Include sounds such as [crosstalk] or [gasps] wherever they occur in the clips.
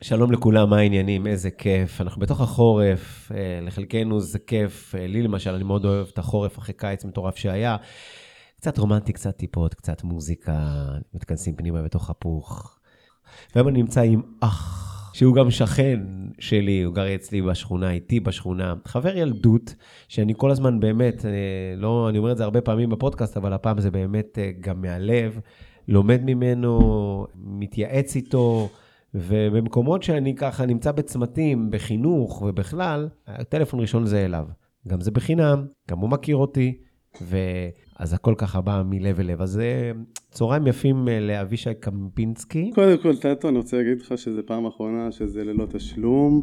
שלום לכולם, מה העניינים? איזה כיף. אנחנו בתוך החורף, אה, לחלקנו זה כיף. אה, לי למשל, אני מאוד אוהב את החורף אחרי קיץ מטורף שהיה. קצת רומנטי, קצת טיפות, קצת מוזיקה, מתכנסים פנימה בתוך הפוך. והיום אני נמצא עם אח, שהוא גם שכן שלי, הוא גר אצלי בשכונה, איתי בשכונה. חבר ילדות, שאני כל הזמן באמת, אה, לא, אני אומר את זה הרבה פעמים בפודקאסט, אבל הפעם זה באמת גם מהלב. לומד ממנו, מתייעץ איתו. ובמקומות שאני ככה נמצא בצמתים, בחינוך ובכלל, הטלפון ראשון זה אליו. גם זה בחינם, גם הוא מכיר אותי, ואז הכל ככה בא מלב אל לב. אז אה, צהריים יפים אה, לאבישי קמפינסקי. קודם כל, טאטו, אני רוצה להגיד לך שזו פעם אחרונה שזה ללא תשלום.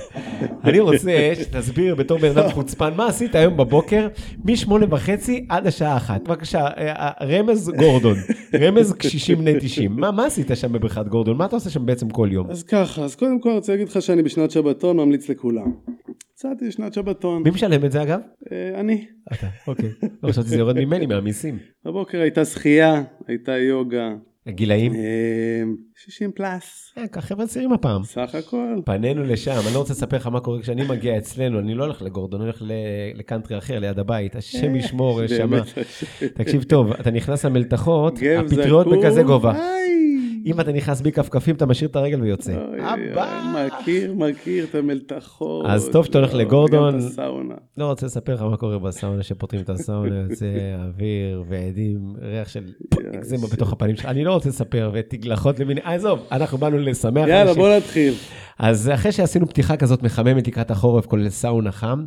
[laughs] אני רוצה שתסביר בתור בן אדם חוצפן, מה עשית היום בבוקר משמונה וחצי עד השעה אחת. בבקשה, אה, רמז גורדון, רמז קשישים בני 90. מה, מה עשית שם בבריכת גורדון? מה אתה עושה שם בעצם כל יום? אז ככה, אז קודם כל אני רוצה להגיד לך שאני בשנת שבתון ממליץ לכולם. יצאתי שנת שבתון. מי משלם את זה אגב? אה, אני. אתה, אוקיי. לא חשבתי שזה יורד ממני, מהמיסים. בבוקר הייתה שחייה, הייתה יוגה. גילאים? 60 אה, פלאס. אה, ככה חבר'ה צעירים הפעם. סך הכל. פנינו לשם, אני לא רוצה לספר לך מה קורה כשאני מגיע אצלנו, אני לא הולך לגורדון, אני הולך לקאנטרי אחר ליד הבית, השם ישמור, יש שם. תקשיב טוב, אתה נכנס למלתחות, הפטריות בכזה גובה. אם אתה נכנס בי כפכפים, אתה משאיר את הרגל ויוצא. אבא! מכיר, מכיר את המלתחות. אז טוב שאתה הולך לגורדון. לא רוצה לספר לך מה קורה בסאונה, שפותרים את הסאונה, יוצא אוויר ועדים, ריח של אקזימה בתוך הפנים שלך. אני לא רוצה לספר, ותגלחות למיני... עזוב, אנחנו באנו לשמח. יאללה, בוא נתחיל. אז אחרי שעשינו פתיחה כזאת מחממת לקראת החורף, כולל סאונה חם,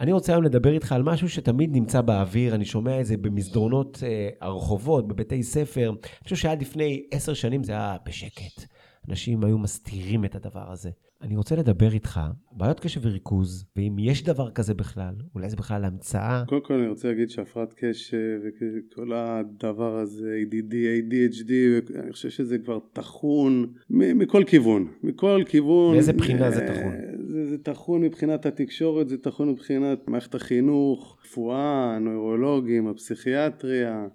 אני רוצה היום לדבר איתך על משהו שתמיד נמצא באוויר, אני שומע את זה במסדרונות אה, הרחובות, בבתי ספר. אני חושב שעד לפני עשר שנים זה היה בשקט. אנשים היו מסתירים את הדבר הזה. אני רוצה לדבר איתך, בעיות קשב וריכוז, ואם יש דבר כזה בכלל, אולי זה בכלל המצאה. קודם כל אני רוצה להגיד שהפרעת קשב וכל הדבר הזה, ADD, ADHD, אני חושב שזה כבר טחון מכל כיוון, מכל כיוון. מאיזה בחינה זה טחון? זה, זה טחון מבחינת התקשורת, זה טחון מבחינת מערכת החינוך, רפואה, הנוירולוגים, הפסיכיאטריה,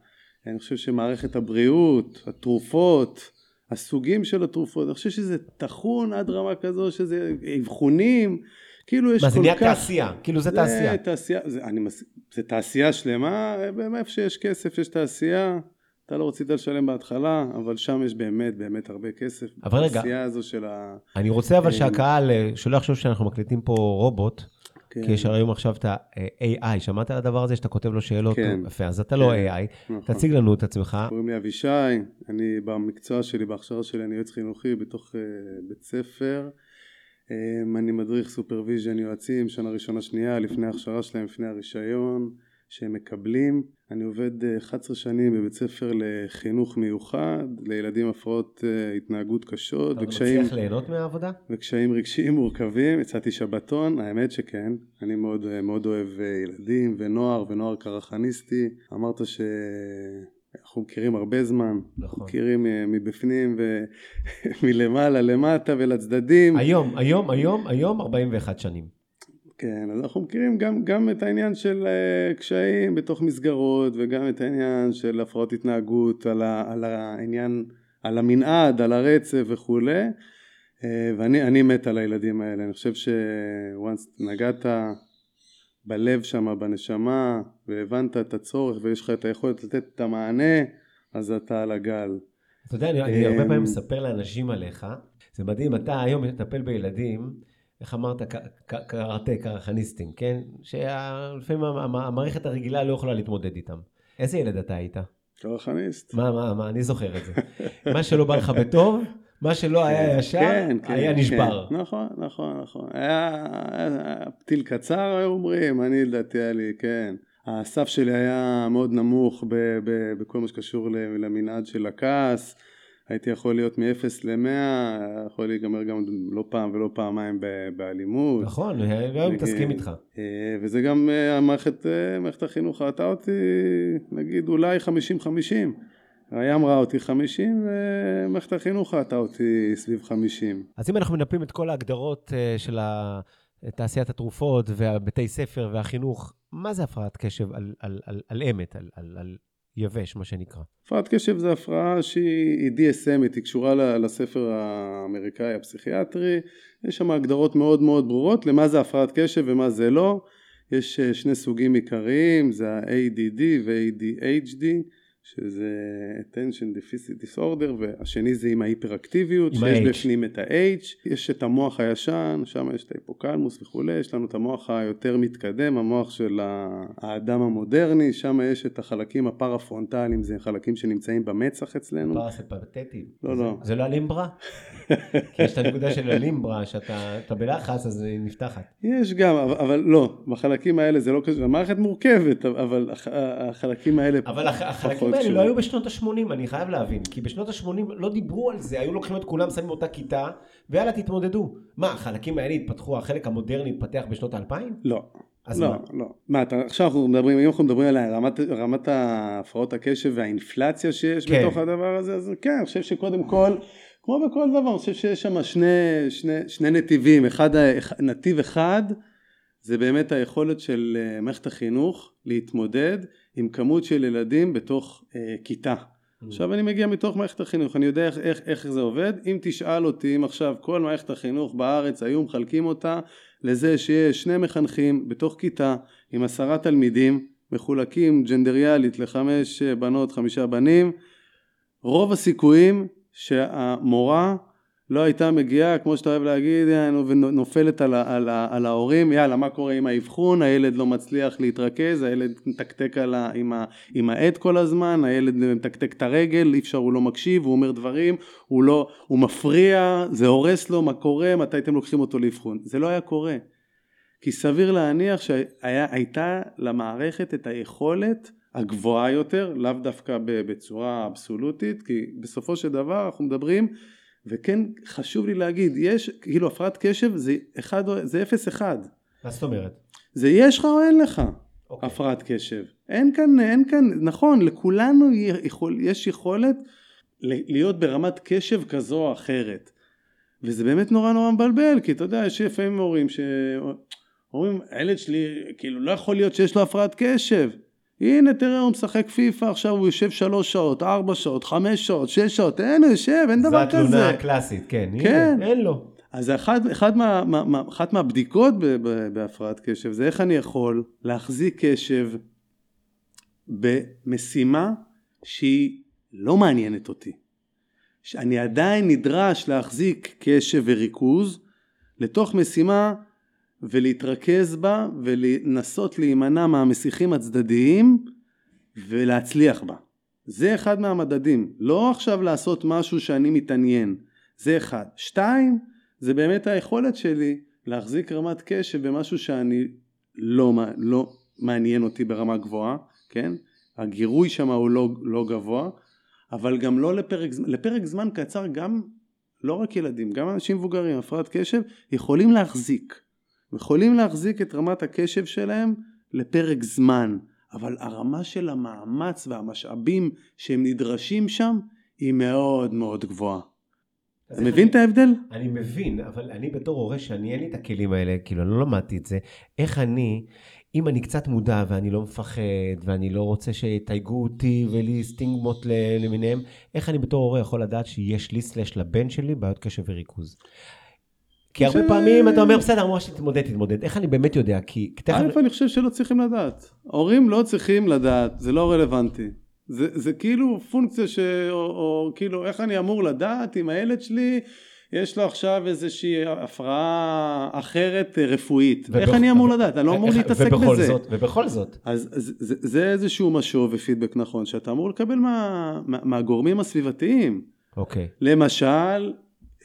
אני חושב שמערכת הבריאות, התרופות, הסוגים של התרופות, אני חושב שזה טחון עד רמה כזו שזה אבחונים, כאילו יש כל כך... מה, זה נהיה תעשייה, כאילו זה תעשייה. זה תעשייה, זה, אני מס... זה תעשייה שלמה, איפה שיש כסף יש תעשייה. אתה לא רצית לשלם בהתחלה, אבל שם יש באמת באמת הרבה כסף. אבל רגע, הזו של ה... אני רוצה אבל אה, שהקהל, אה, שלא יחשוב שאנחנו מקליטים פה רובוט, כן. כי יש היום עכשיו את ה-AI, שמעת על הדבר הזה שאתה כותב לו שאלות? כן. יפה, אז אתה לא כן. לא AI. נכון. תציג לנו את עצמך. קוראים לי אבישי, אני במקצוע שלי, בהכשרה שלי, אני יועץ חינוכי בתוך אה, בית ספר. אמ, אני מדריך supervision יועצים, שנה ראשונה שנייה, לפני ההכשרה שלהם, לפני הרישיון. שהם מקבלים. אני עובד 11 אה, שנים בבית ספר לחינוך מיוחד, לילדים הפרעות אה, התנהגות קשות. אתה וקשיים, מצליח ליהנות מהעבודה? וקשיים רגשיים מורכבים. יצאתי שבתון, האמת שכן. אני מאוד, אה, מאוד אוהב ילדים ונוער ונוער קרחניסטי. אמרת ש... אנחנו מכירים הרבה זמן, נכון. מכירים מבפנים ומלמעלה [laughs] למטה ולצדדים. היום, היום, היום, היום 41 שנים. כן, אז אנחנו מכירים גם, גם את העניין של uh, קשיים בתוך מסגרות וגם את העניין של הפרעות התנהגות, על, ה, על העניין, על המנעד, על הרצף וכולי, uh, ואני מת על הילדים האלה, אני חושב שוואנס נגעת בלב שם, בנשמה, והבנת את הצורך ויש לך את היכולת לתת את המענה, אז אתה על הגל. אתה יודע, אני, אני הרבה פעמים מספר לאנשים עליך, זה מדהים, אתה היום מטפל בילדים, איך אמרת, קראטה, קרחניסטים, כן? שלפעמים המערכת הרגילה לא יכולה להתמודד איתם. איזה ילד אתה היית? קרחניסט. מה, מה, מה, אני זוכר את זה. [laughs] מה שלא בא לך בטוב, מה שלא היה ישר, כן, כן, היה נשבר. כן. נכון, נכון, נכון. היה, היה פתיל קצר, היו אומרים, אני לדעתי היה לי, כן. הסף שלי היה מאוד נמוך ב, ב, בכל מה שקשור למנעד של הכעס. הייתי יכול להיות מ-0 ל-100, יכול להיגמר גם לא פעם ולא פעמיים באלימות. נכון, גם מתעסקים איתך. אה, וזה גם אה, המערכת, אה, מערכת החינוך ראתה אותי, נגיד אולי 50-50. הים ראה אותי 50 ומערכת החינוך ראתה אותי סביב 50. אז אם אנחנו מנפים את כל ההגדרות של תעשיית התרופות והבתי ספר והחינוך, מה זה הפרעת קשב על, על, על, על אמת, על, על, על יבש, מה שנקרא. הפרעת קשב זה הפרעה שהיא DSMית, היא קשורה לספר האמריקאי הפסיכיאטרי, יש שם הגדרות מאוד מאוד ברורות למה זה הפרעת קשב ומה זה לא, יש אה, שני סוגים עיקריים, זה ה-ADD ו-ADHD, שזה attention deficit disorder והשני זה עם ההיפראקטיביות שיש ה-H. בפנים את ה-H. יש את המוח הישן שם יש את ההיפוקלמוס וכולי יש לנו את המוח היותר מתקדם המוח של האדם המודרני שם יש את החלקים הפרפרונטליים זה חלקים שנמצאים במצח אצלנו. פרסימפטיים לא לא. זה לא הלימברה? [laughs] כי יש את הנקודה של הלימברה שאתה בלחץ אז היא נפתחת. יש גם אבל, אבל לא. בחלקים האלה זה לא כזה המערכת מורכבת אבל החלקים האלה אבל החלקים האלה לא היו בשנות ה-80, אני חייב להבין. כי בשנות ה-80 לא דיברו על זה, היו לוקחים את כולם, שמים באותה כיתה, ויאללה תתמודדו. מה, החלקים האלה התפתחו, החלק המודרני התפתח בשנות ה-2000? לא. אז לא, מה? לא. מה, אתה, עכשיו אנחנו מדברים, אם אנחנו מדברים על רמת, רמת הפרעות הקשב והאינפלציה שיש כן. בתוך הדבר הזה, אז כן, אני חושב שקודם כל, כמו בכל דבר, אני חושב שיש שם שני, שני, שני נתיבים, אחד, נתיב אחד, זה באמת היכולת של אה, מערכת החינוך להתמודד עם כמות של ילדים בתוך אה, כיתה. Mm. עכשיו אני מגיע מתוך מערכת החינוך, אני יודע איך, איך, איך זה עובד, אם תשאל אותי אם עכשיו כל מערכת החינוך בארץ היו מחלקים אותה לזה שיש שני מחנכים בתוך כיתה עם עשרה תלמידים מחולקים ג'נדריאלית לחמש אה, בנות חמישה בנים, רוב הסיכויים שהמורה לא הייתה מגיעה, כמו שאתה אוהב להגיד, ונופלת על, על, על ההורים, יאללה, מה קורה עם האבחון, הילד לא מצליח להתרכז, הילד מתקתק עם, ה, עם העד כל הזמן, הילד מתקתק את הרגל, אי אפשר, הוא לא מקשיב, הוא אומר דברים, הוא לא, הוא מפריע, זה הורס לו, מה קורה, מתי אתם לוקחים אותו לאבחון. זה לא היה קורה. כי סביר להניח שהייתה למערכת את היכולת הגבוהה יותר, לאו דווקא בצורה אבסולוטית, כי בסופו של דבר אנחנו מדברים וכן חשוב לי להגיד, יש, כאילו הפרעת קשב זה אחד, זה אפס אחד. מה זאת אומרת? זה יש לך או אין לך okay. אוקיי. הפרעת קשב. אין כאן, אין כאן, נכון, לכולנו יכול, יש יכולת להיות ברמת קשב כזו או אחרת. וזה באמת נורא נורא מבלבל, כי אתה יודע, יש לפעמים הורים שאומרים, הילד שלי, כאילו לא יכול להיות שיש לו הפרעת קשב. הנה תראה הוא משחק פיפא עכשיו הוא יושב שלוש שעות, ארבע שעות, חמש שעות, שש שעות, אין, הוא יושב, אין דבר כזה. זו התלונה הקלאסית, כן, כן. הנה, אין לו. אז אחד, אחד מה, מה, אחת מהבדיקות בהפרעת קשב זה איך אני יכול להחזיק קשב במשימה שהיא לא מעניינת אותי. שאני עדיין נדרש להחזיק קשב וריכוז לתוך משימה ולהתרכז בה ולנסות להימנע מהמסיחים הצדדיים ולהצליח בה. זה אחד מהמדדים, לא עכשיו לעשות משהו שאני מתעניין, זה אחד. שתיים, זה באמת היכולת שלי להחזיק רמת קשב במשהו שאני לא, לא מעניין אותי ברמה גבוהה, כן? הגירוי שם הוא לא, לא גבוה, אבל גם לא לפרק לפרק זמן קצר גם, לא רק ילדים, גם אנשים מבוגרים, הפרעת קשב, יכולים להחזיק. יכולים להחזיק את רמת הקשב שלהם לפרק זמן, אבל הרמה של המאמץ והמשאבים שהם נדרשים שם היא מאוד מאוד גבוהה. אתה מבין את ההבדל? אני מבין, אבל אני בתור הורה שאני אין לי את הכלים האלה, כאילו אני לא למדתי את זה, איך אני, אם אני קצת מודע ואני לא מפחד ואני לא רוצה שיתייגו אותי ולי סטינגמות למיניהם, איך אני בתור הורה יכול לדעת שיש לי סלש לבן שלי בעיות קשב וריכוז? כי הרבה פעמים אתה אומר, בסדר, אמרה שתתמודד, תתמודד. איך אני באמת יודע? כי תכף... אני חושב שלא צריכים לדעת. הורים לא צריכים לדעת, זה לא רלוונטי. זה, זה כאילו פונקציה ש... או, או כאילו, איך אני אמור לדעת אם הילד שלי... יש לו עכשיו איזושהי הפרעה אחרת אה, רפואית. ובכ... איך אני אמור לדעת? אני לא אמור להתעסק ובכל בזה. זאת, ובכל זאת. אז, אז זה, זה איזשהו משוב ופידבק נכון, שאתה אמור לקבל מה, מה, מהגורמים הסביבתיים. אוקיי. למשל, אה,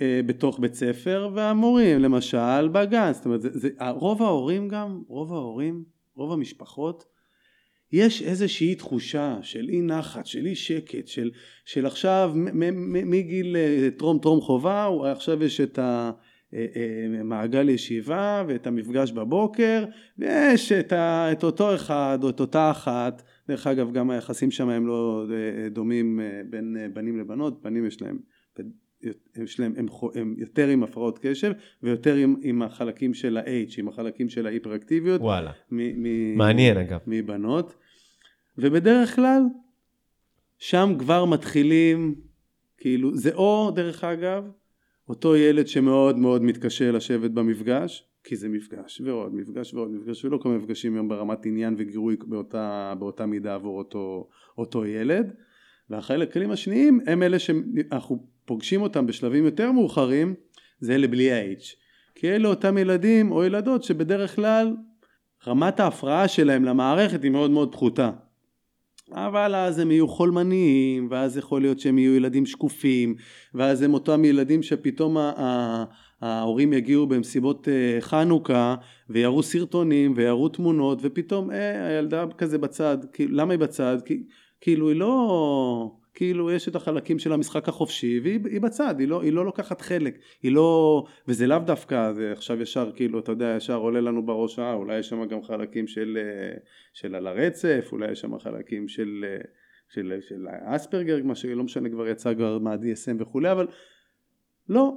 בתוך בית ספר והמורים למשל בגן. זאת אומרת זה, זה, רוב ההורים גם רוב ההורים רוב המשפחות יש איזושהי תחושה של אי נחת של אי שקט של, של עכשיו מגיל אה, טרום טרום חובה עכשיו יש את המעגל אה, ישיבה ואת המפגש בבוקר ויש את, ה, את אותו אחד או את אותה אחת. דרך אגב גם היחסים שם הם לא דומים בין בנים לבנות בנים יש להם שלהם הם, הם יותר עם הפרעות קשב ויותר עם, עם החלקים של ה-H, עם החלקים של ההיפראקטיביות. וואלה. מ, מ, מעניין אגב. מבנות. ובדרך כלל שם כבר מתחילים, כאילו, זה או דרך אגב, אותו ילד שמאוד מאוד מתקשה לשבת במפגש, כי זה מפגש ועוד מפגש ועוד מפגש ולא כמה מפגשים היום ברמת עניין וגירוי באותה, באותה מידה עבור אותו, אותו ילד והחלקים השניים הם אלה שאנחנו פוגשים אותם בשלבים יותר מאוחרים זה אלה בלי ה-H כי אלה אותם ילדים או ילדות שבדרך כלל רמת ההפרעה שלהם למערכת היא מאוד מאוד פחותה אבל אז הם יהיו חולמניים ואז יכול להיות שהם יהיו ילדים שקופים ואז הם אותם ילדים שפתאום ההורים יגיעו במסיבות אה, חנוכה ויראו סרטונים ויראו תמונות ופתאום אה, הילדה כזה בצד, למה היא בצד? כאילו היא לא, כאילו יש את החלקים של המשחק החופשי והיא בצד, היא לא, היא לא לוקחת חלק, היא לא, וזה לאו דווקא, זה עכשיו ישר כאילו אתה יודע ישר עולה לנו בראש, אה אולי יש שם גם חלקים של, אה, של על הרצף, אולי יש שם חלקים של, של, של, של אספרגר, מה שלא משנה כבר יצא כבר מה-DSM וכולי, אבל לא,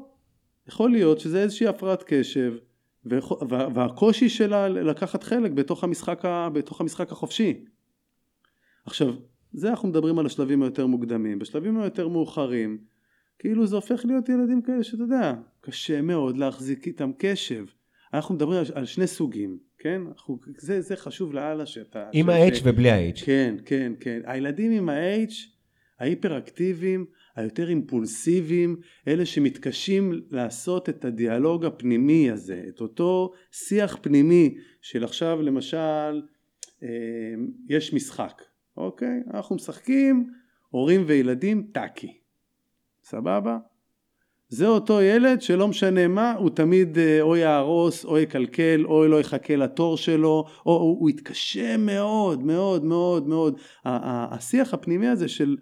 יכול להיות שזה איזושהי הפרעת קשב והקושי שלה לקחת חלק בתוך המשחק, בתוך המשחק החופשי. עכשיו, זה אנחנו מדברים על השלבים היותר מוקדמים. בשלבים היותר מאוחרים, כאילו זה הופך להיות ילדים כאלה שאתה יודע, קשה מאוד להחזיק איתם קשב. אנחנו מדברים על, שני סוגים, כן? אנחנו, זה, זה חשוב לאללה שאתה... עם ה-H ובלי ה-H. כן, כן, כן. הילדים עם ה-H, ההיפראקטיביים, היותר אימפולסיביים, אלה שמתקשים לעשות את הדיאלוג הפנימי הזה, את אותו שיח פנימי של עכשיו למשל אה, יש משחק, אוקיי? אנחנו משחקים, הורים וילדים, טאקי, סבבה? זה אותו ילד שלא משנה מה, הוא תמיד אה, או יהרוס או יקלקל או לא יחכה לתור שלו, או הוא, הוא יתקשה מאוד מאוד מאוד מאוד. השיח הפנימי הזה של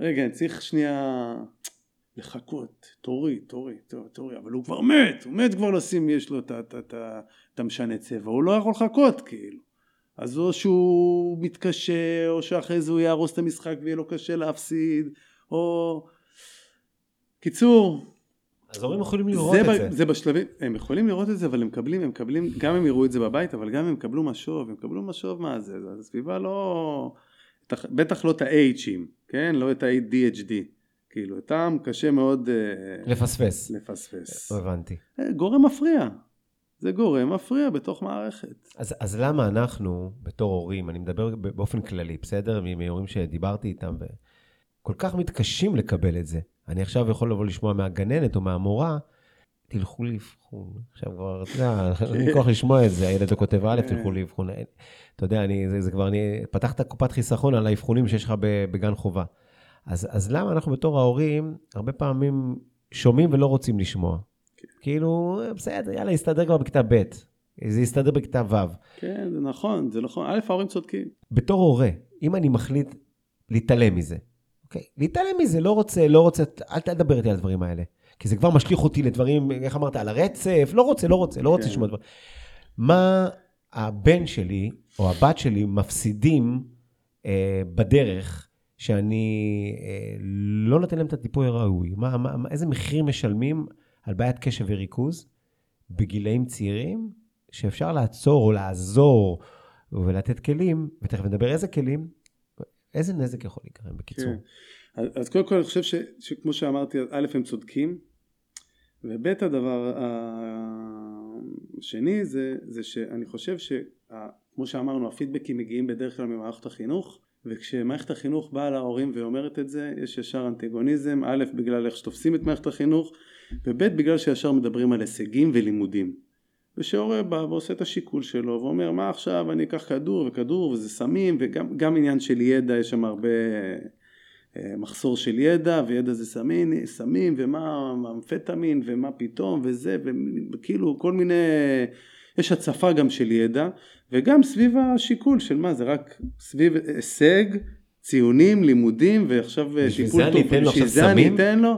רגע, אני צריך שנייה לחכות, תורי, תורי, תורי, אבל הוא כבר מת, הוא מת כבר לשים, יש לו את המשנה צבע, הוא לא יכול לחכות כאילו. אז או שהוא מתקשה, או שאחרי זה הוא יהרוס את המשחק ויהיה לו קשה להפסיד, או... קיצור, אז ההורים יכולים לראות זה את זה. זה בשלבים, הם יכולים לראות את זה, אבל הם מקבלים, הם מקבלים, גם הם יראו את זה בבית, אבל גם הם יקבלו משוב, הם יקבלו משוב מה זה, הסביבה לא... בטח לא את ה-H'ים, כן? לא את ה-DHD. כאילו, אותם קשה מאוד... אה, לפספס. לפספס. הבנתי. אה, גורם מפריע. זה גורם מפריע בתוך מערכת. אז, אז למה אנחנו, בתור הורים, אני מדבר באופן כללי, בסדר? מהורים שדיברתי איתם, וכל כך מתקשים לקבל את זה. אני עכשיו יכול לבוא לשמוע מהגננת או מהמורה, תלכו לאבחון. עכשיו כבר, אתה יודע, [laughs] אין לי כוח לשמוע את זה, הילד לא כותב א', תלכו לאבחון. אתה יודע, אני, זה, זה כבר, אני פתחת קופת חיסכון על האבחונים שיש לך בגן חובה. אז, אז למה אנחנו בתור ההורים, הרבה פעמים שומעים ולא רוצים לשמוע? כאילו, בסדר, יאללה, יסתדר כבר בכיתה ב', זה יסתדר בכיתה ו'. כן, זה נכון, זה נכון. א', ההורים צודקים. בתור הורה, אם אני מחליט להתעלם מזה, אוקיי? להתעלם מזה, לא רוצה, לא רוצה, אל תדבר איתי על הדברים האלה. כי זה כבר משליך אותי לדברים, איך אמרת, על הרצף, לא רוצה, לא רוצה, לא רוצה כן. לשמוע דברים. מה הבן שלי או הבת שלי מפסידים אה, בדרך שאני אה, לא נותן להם את הטיפול הראוי? מה, מה, איזה מחיר משלמים על בעיית קשב וריכוז בגילאים צעירים, שאפשר לעצור או לעזור ולתת כלים, ותכף נדבר איזה כלים, איזה נזק יכול להיגרם בקיצור. כן. אז קודם כל אני חושב ש, שכמו שאמרתי, א' הם צודקים, וב' הדבר השני זה, זה שאני חושב שכמו שאמרנו הפידבקים מגיעים בדרך כלל ממערכת החינוך וכשמערכת החינוך באה להורים ואומרת את זה יש ישר אנטגוניזם א' בגלל איך שתופסים את מערכת החינוך וב' בגלל שישר מדברים על הישגים ולימודים. ושהורה בא ועושה את השיקול שלו ואומר מה עכשיו אני אקח כדור וכדור וזה סמים וגם עניין של ידע יש שם הרבה אה, מחסור של ידע, וידע זה סמין, סמים, ומה אמפטמין, ומה פתאום, וזה, וכאילו כל מיני, יש הצפה גם של ידע, וגם סביב השיקול של מה, זה רק סביב הישג, ציונים, לימודים, ועכשיו טיפול טוב, בשביל זה אני אתן לו,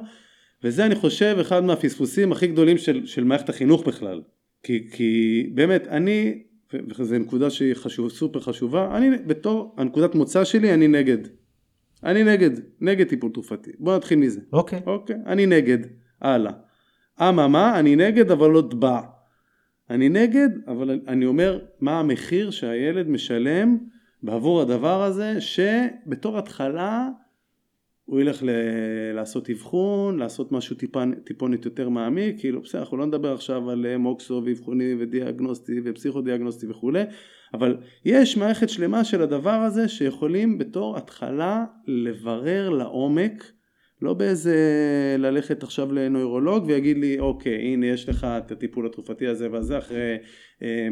וזה אני חושב אחד מהפספוסים הכי גדולים של, של מערכת החינוך בכלל, כי, כי באמת אני, וזו נקודה שהיא חשוב, סופר חשובה, אני בתור, הנקודת מוצא שלי אני נגד. אני נגד, נגד טיפול תרופתי. בוא נתחיל מזה. אוקיי. Okay. אוקיי? Okay? אני נגד. הלאה. אממה, אני נגד אבל לא טבע. אני נגד, אבל אני אומר מה המחיר שהילד משלם בעבור הדבר הזה, שבתור התחלה הוא ילך ל- לעשות אבחון, לעשות משהו טיפן, טיפונת יותר מעמיק, כאילו בסדר, אנחנו לא נדבר עכשיו על אה, מוקסו ואבחוני ודיאגנוסטי ופסיכודיאגנוסטי וכולי, אבל יש מערכת שלמה של הדבר הזה שיכולים בתור התחלה לברר לעומק, לא באיזה ללכת עכשיו לנוירולוג ויגיד לי אוקיי הנה יש לך את הטיפול התרופתי הזה והזה אחרי אה,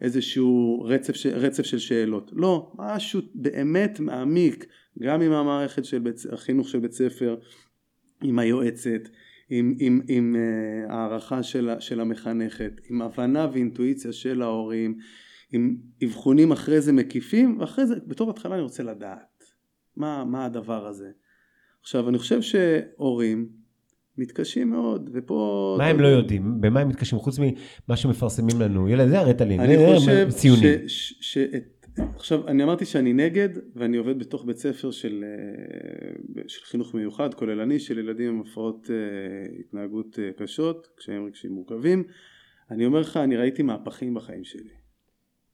איזשהו רצף, רצף של שאלות, לא, משהו באמת מעמיק גם עם המערכת של בית, החינוך של בית ספר, עם היועצת, עם, עם, עם uh, הערכה של, של המחנכת, עם הבנה ואינטואיציה של ההורים, עם אבחונים אחרי זה מקיפים, ואחרי זה, בתור התחלה אני רוצה לדעת מה, מה הדבר הזה. עכשיו, אני חושב שהורים מתקשים מאוד, ופה... מה הם לא יודעים? במה הם מתקשים? חוץ ממה שמפרסמים לנו? ילד, זה הרטלין, אני זה חושב. ש- עכשיו אני אמרתי שאני נגד ואני עובד בתוך בית ספר של, אה, של חינוך מיוחד כוללני של ילדים עם הפרעות אה, התנהגות אה, קשות קשיים רגשיים מורכבים אני אומר לך אני ראיתי מהפכים בחיים שלי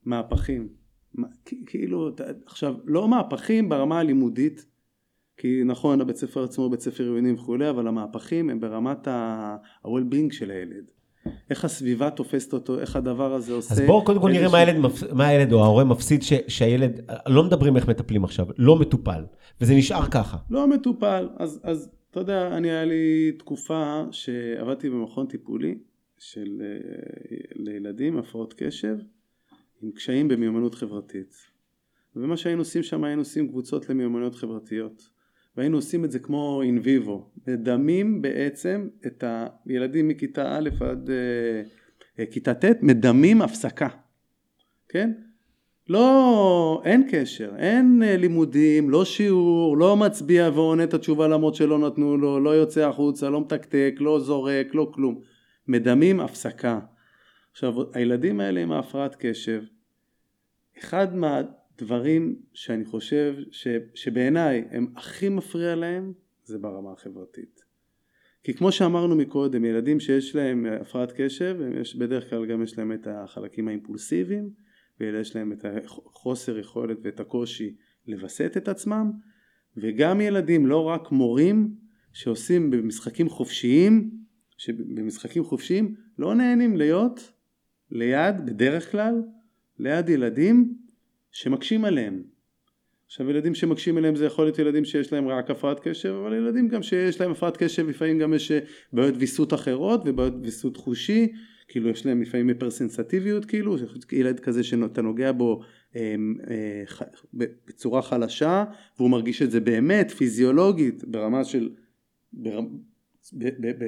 מהפכים מה- כאילו עכשיו לא מהפכים ברמה הלימודית כי נכון הבית ספר עצמו בית ספר עיוני וכולי אבל המהפכים הם ברמת ה-well-being של הילד איך הסביבה תופסת אותו איך הדבר הזה עושה אז בואו קודם כל נראה איזשהו- מה הילד. מה הילד או ההורה מפסיד ש... שהילד, לא מדברים איך מטפלים עכשיו, לא מטופל, וזה נשאר ככה. לא מטופל, אז, אז אתה יודע, אני היה לי תקופה שעבדתי במכון טיפולי של אה, לילדים, הפרעות קשב, עם קשיים במיומנות חברתית. ומה שהיינו עושים שם, היינו עושים קבוצות למיומנויות חברתיות. והיינו עושים את זה כמו אין ויבו, מדמים בעצם את הילדים מכיתה א' עד אה, אה, כיתה ט', מדמים הפסקה, כן? לא, אין קשר, אין אה, לימודים, לא שיעור, לא מצביע ועונה את התשובה למרות שלא נתנו לו, לא יוצא החוצה, לא מתקתק, לא זורק, לא כלום. מדמים הפסקה. עכשיו, הילדים האלה עם ההפרעת קשב, אחד מהדברים שאני חושב ש, שבעיניי הם הכי מפריע להם, זה ברמה החברתית. כי כמו שאמרנו מקודם, ילדים שיש להם הפרעת קשב, יש, בדרך כלל גם יש להם את החלקים האימפולסיביים, ויש להם את החוסר יכולת ואת הקושי לווסת את עצמם, וגם ילדים, לא רק מורים, שעושים במשחקים חופשיים, שבמשחקים חופשיים לא נהנים להיות ליד, בדרך כלל, ליד ילדים שמקשים עליהם. עכשיו ילדים שמקשים עליהם זה יכול להיות ילדים שיש להם רק הפרעת קשב, אבל ילדים גם שיש להם הפרעת קשב לפעמים גם יש בעיות ויסות אחרות ובעיות ויסות חושי, כאילו יש להם לפעמים היפרסנסטיביות כאילו, ילד כזה שאתה נוגע בו אה, אה, בצורה חלשה והוא מרגיש את זה באמת פיזיולוגית ברמה של בר... ב, ב, ב,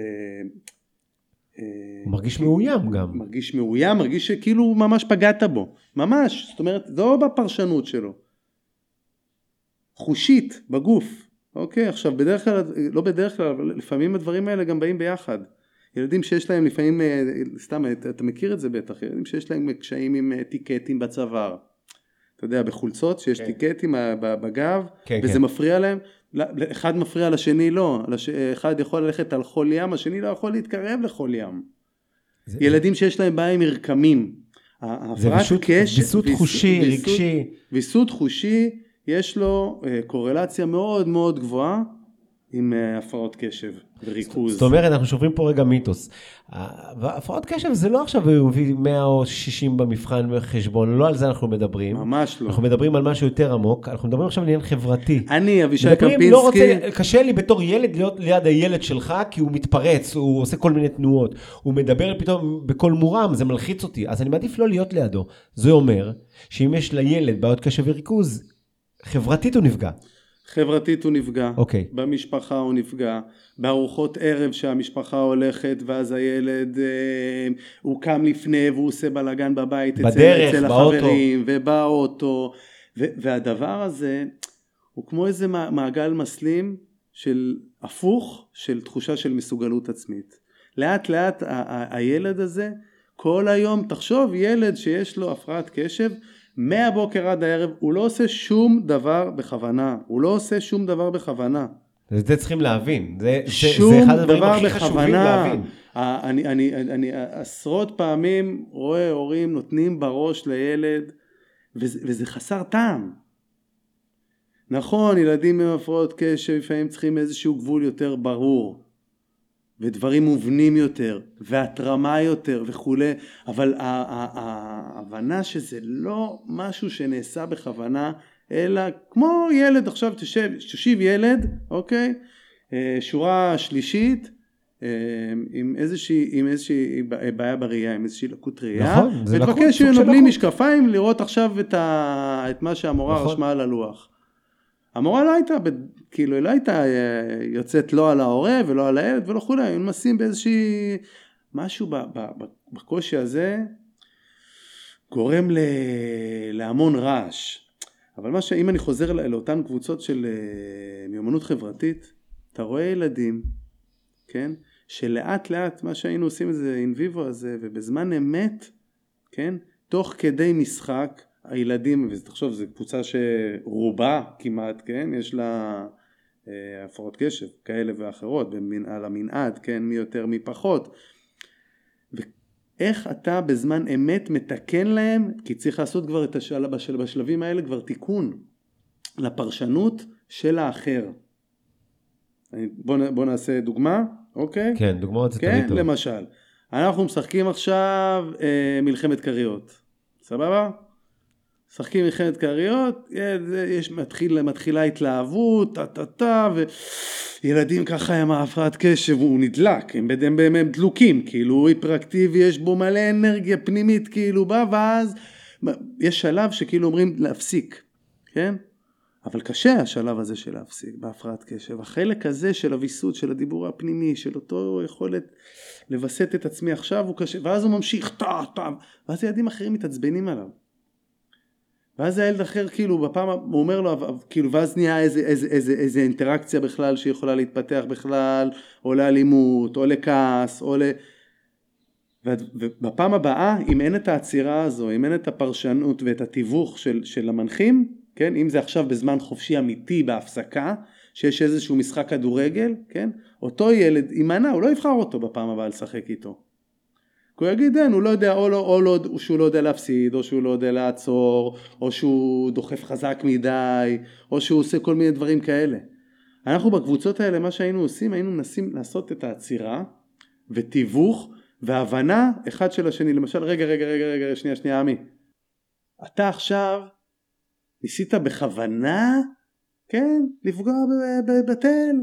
הוא מרגיש מאוים גם. מרגיש מאוים, מרגיש שכאילו ממש פגעת בו, ממש, זאת אומרת, לא בפרשנות שלו, חושית, בגוף, אוקיי, עכשיו בדרך כלל, לא בדרך כלל, אבל לפעמים הדברים האלה גם באים ביחד. ילדים שיש להם לפעמים, סתם, אתה מכיר את זה בטח, ילדים שיש להם קשיים עם טיקטים בצוואר. אתה יודע, בחולצות שיש כן. טיקטים בגב, כן, וזה כן. מפריע להם, אחד מפריע לשני לא, אחד יכול ללכת על חול ים, השני לא יכול להתקרב לחול ים. זה, ילדים. שיש להם בעיה עם מרקמים. זה פשוט ויסות חושי, רגשי. ויסות חושי, יש לו קורלציה מאוד מאוד גבוהה עם הפרעות קשב וריכוז. זאת אומרת, אנחנו שוברים פה רגע מיתוס. הפרעות קשב זה לא עכשיו הוא הביא 100 או 60 במבחן בחשבון, לא על זה אנחנו מדברים. ממש לא. אנחנו מדברים על משהו יותר עמוק, אנחנו מדברים עכשיו על עניין חברתי. אני, אבישי קמפינסקי. לא רוצה, קשה לי בתור ילד להיות ליד הילד שלך, כי הוא מתפרץ, הוא עושה כל מיני תנועות, הוא מדבר פתאום בקול מורם, זה מלחיץ אותי, אז אני מעדיף לא להיות לידו. זה אומר שאם יש לילד בעיות קשב וריכוז, חברתית הוא נפגע. חברתית הוא נפגע, okay. אוקיי. במשפחה הוא נפגע, בארוחות ערב שהמשפחה הולכת ואז הילד אה, הוא קם לפני והוא עושה בלאגן בבית בדרך, אצל, אצל באוטו. החברים ובאוטו ו- והדבר הזה הוא כמו איזה מעגל מסלים של הפוך של תחושה של מסוגלות עצמית. לאט לאט ה- ה- הילד הזה כל היום תחשוב ילד שיש לו הפרעת קשב מהבוקר עד הערב הוא לא עושה שום דבר בכוונה, הוא לא עושה שום דבר בכוונה. את זה צריכים להבין, זה, שום זה, זה אחד הדברים דבר הכי בכוונה. חשובים להבין. אני, אני, אני, אני עשרות פעמים רואה הורים נותנים בראש לילד וזה, וזה חסר טעם. נכון, ילדים עם הפרעות קשב לפעמים צריכים איזשהו גבול יותר ברור, ודברים מובנים יותר, והתרמה יותר וכולי, אבל ההבנה שזה לא משהו שנעשה בכוונה, אלא כמו ילד, עכשיו תשב, תושיב ילד, אוקיי? אה, שורה שלישית, אה, עם איזושהי, עם איזושהי בעיה בראייה, עם איזושהי לקות ראייה, נכון, זה לקות, ותבקש סוג של ממנו בלי. משקפיים לראות עכשיו את, ה, את מה שהמורה נכון. רשמה על הלוח. המורה לא הייתה, כאילו, היא לא הייתה אה, יוצאת לא על ההורה ולא על הילד ולא כולי, היו מנסים באיזושהי, משהו בקושי הזה גורם ל, להמון רעש. אבל מה שאם אני חוזר לא- לאותן קבוצות של אה, מיומנות חברתית, אתה רואה ילדים, כן, שלאט לאט מה שהיינו עושים את זה אין ויבו הזה ובזמן אמת, כן, תוך כדי משחק הילדים, ותחשוב זו קבוצה שרובה כמעט, כן, יש לה אה, הפרעות קשב כאלה ואחרות במנ- על המנעד, כן, מי יותר מי פחות. ואיך אתה בזמן אמת מתקן להם, כי צריך לעשות כבר את השלב, בשל, בשלבים האלה כבר תיקון לפרשנות של האחר. אני- בוא, נעשה דוגמה, אוקיי? כן, דוגמאות זה כן, תמיד טוב. למשל. אנחנו משחקים עכשיו אה, מלחמת כריות, סבבה? משחקים מלחמת כריות, זה- יש, מתחיל, מתחילה התלהבות, טה טה טה, וילדים ככה עם ההפרעת קשב, הוא נדלק, הם, הם, הם, הם דלוקים, כאילו הוא היפראקטיבי, יש בו מלא אנרגיה פנימית, כאילו בא, ואז יש שלב שכאילו אומרים להפסיק, כן? אבל קשה השלב הזה של להפסיק בהפרעת קשב. החלק הזה של הוויסות, של הדיבור הפנימי, של אותו יכולת לווסת את עצמי עכשיו הוא קשה, ואז הוא ממשיך, טה, טה, ואז ילדים אחרים מתעצבנים עליו. ואז הילד אחר כאילו בפעם, הוא אומר לו, כאילו, ואז נהיה איזה, איזה, איזה, איזה אינטראקציה בכלל שיכולה להתפתח בכלל, או לאלימות, או לכעס, או ל... ובפעם הבאה, אם אין את העצירה הזו, אם אין את הפרשנות ואת התיווך של, של המנחים, כן, אם זה עכשיו בזמן חופשי אמיתי בהפסקה, שיש איזשהו משחק כדורגל, כן, אותו ילד יימנע, הוא לא יבחר אותו בפעם הבאה לשחק איתו. כי הוא יגיד אין, הוא לא יודע, או, לא, או לא, או שהוא לא יודע להפסיד, או שהוא לא יודע לעצור, או שהוא דוחף חזק מדי, או שהוא עושה כל מיני דברים כאלה. אנחנו בקבוצות האלה, מה שהיינו עושים, היינו מנסים לעשות את העצירה ותיווך והבנה אחד של השני. למשל, רגע, רגע, רגע, רגע, שנייה, שנייה, עמי. אתה עכשיו ניסית בכוונה, כן, לפגוע ב- ב- בתל?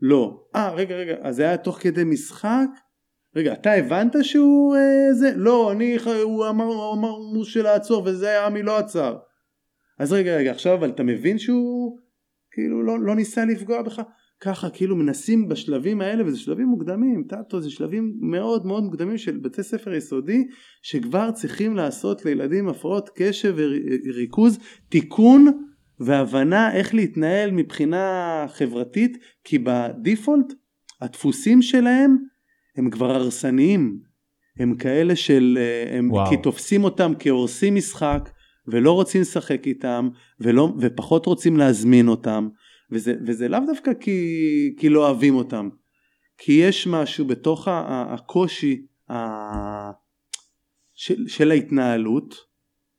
לא. אה, רגע, רגע, אז זה היה תוך כדי משחק? רגע, אתה הבנת שהוא אה, זה? לא, אני, הוא אמר, הוא אמר הוא של לעצור וזה עמי לא עצר. אז רגע, רגע, עכשיו אבל אתה מבין שהוא כאילו לא, לא ניסה לפגוע בך? ככה כאילו מנסים בשלבים האלה וזה שלבים מוקדמים, טאטו זה שלבים מאוד מאוד מוקדמים של בתי ספר יסודי שכבר צריכים לעשות לילדים הפרעות קשב וריכוז תיקון והבנה איך להתנהל מבחינה חברתית כי בדיפולט הדפוסים שלהם הם כבר הרסניים הם כאלה של אה, הם וואו. כי תופסים אותם כהורסים משחק ולא רוצים לשחק איתם ולא, ופחות רוצים להזמין אותם וזה, וזה לאו דווקא כי, כי לא אוהבים אותם כי יש משהו בתוך הקושי של, של ההתנהלות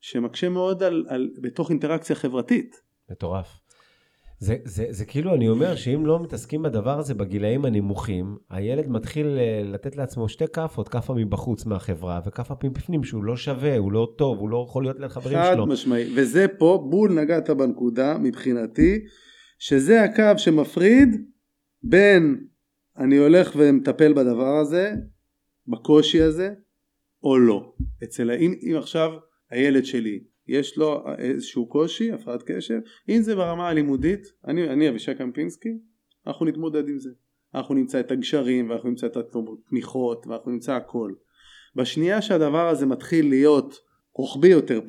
שמקשה מאוד על, על, בתוך אינטראקציה חברתית. מטורף. זה, זה, זה כאילו, אני אומר שאם לא מתעסקים בדבר הזה בגילאים הנמוכים, הילד מתחיל אה, לתת לעצמו שתי כאפות, כאפה מבחוץ מהחברה, וכאפה מבפנים שהוא לא שווה, הוא לא טוב, הוא לא יכול להיות ליד חברים חד שלו. משמעי וזה פה בול נגעת בנקודה מבחינתי שזה הקו שמפריד בין אני הולך ומטפל בדבר הזה בקושי הזה או לא אצל אם, אם עכשיו הילד שלי יש לו איזשהו קושי הפרעת קשב אם זה ברמה הלימודית אני, אני אבישי קמפינסקי אנחנו נתמודד עם זה. אנחנו נמצא את הגשרים ואנחנו נמצא את התמיכות ואנחנו נמצא הכל. בשנייה שהדבר הזה מתחיל להיות רוחבי יותר,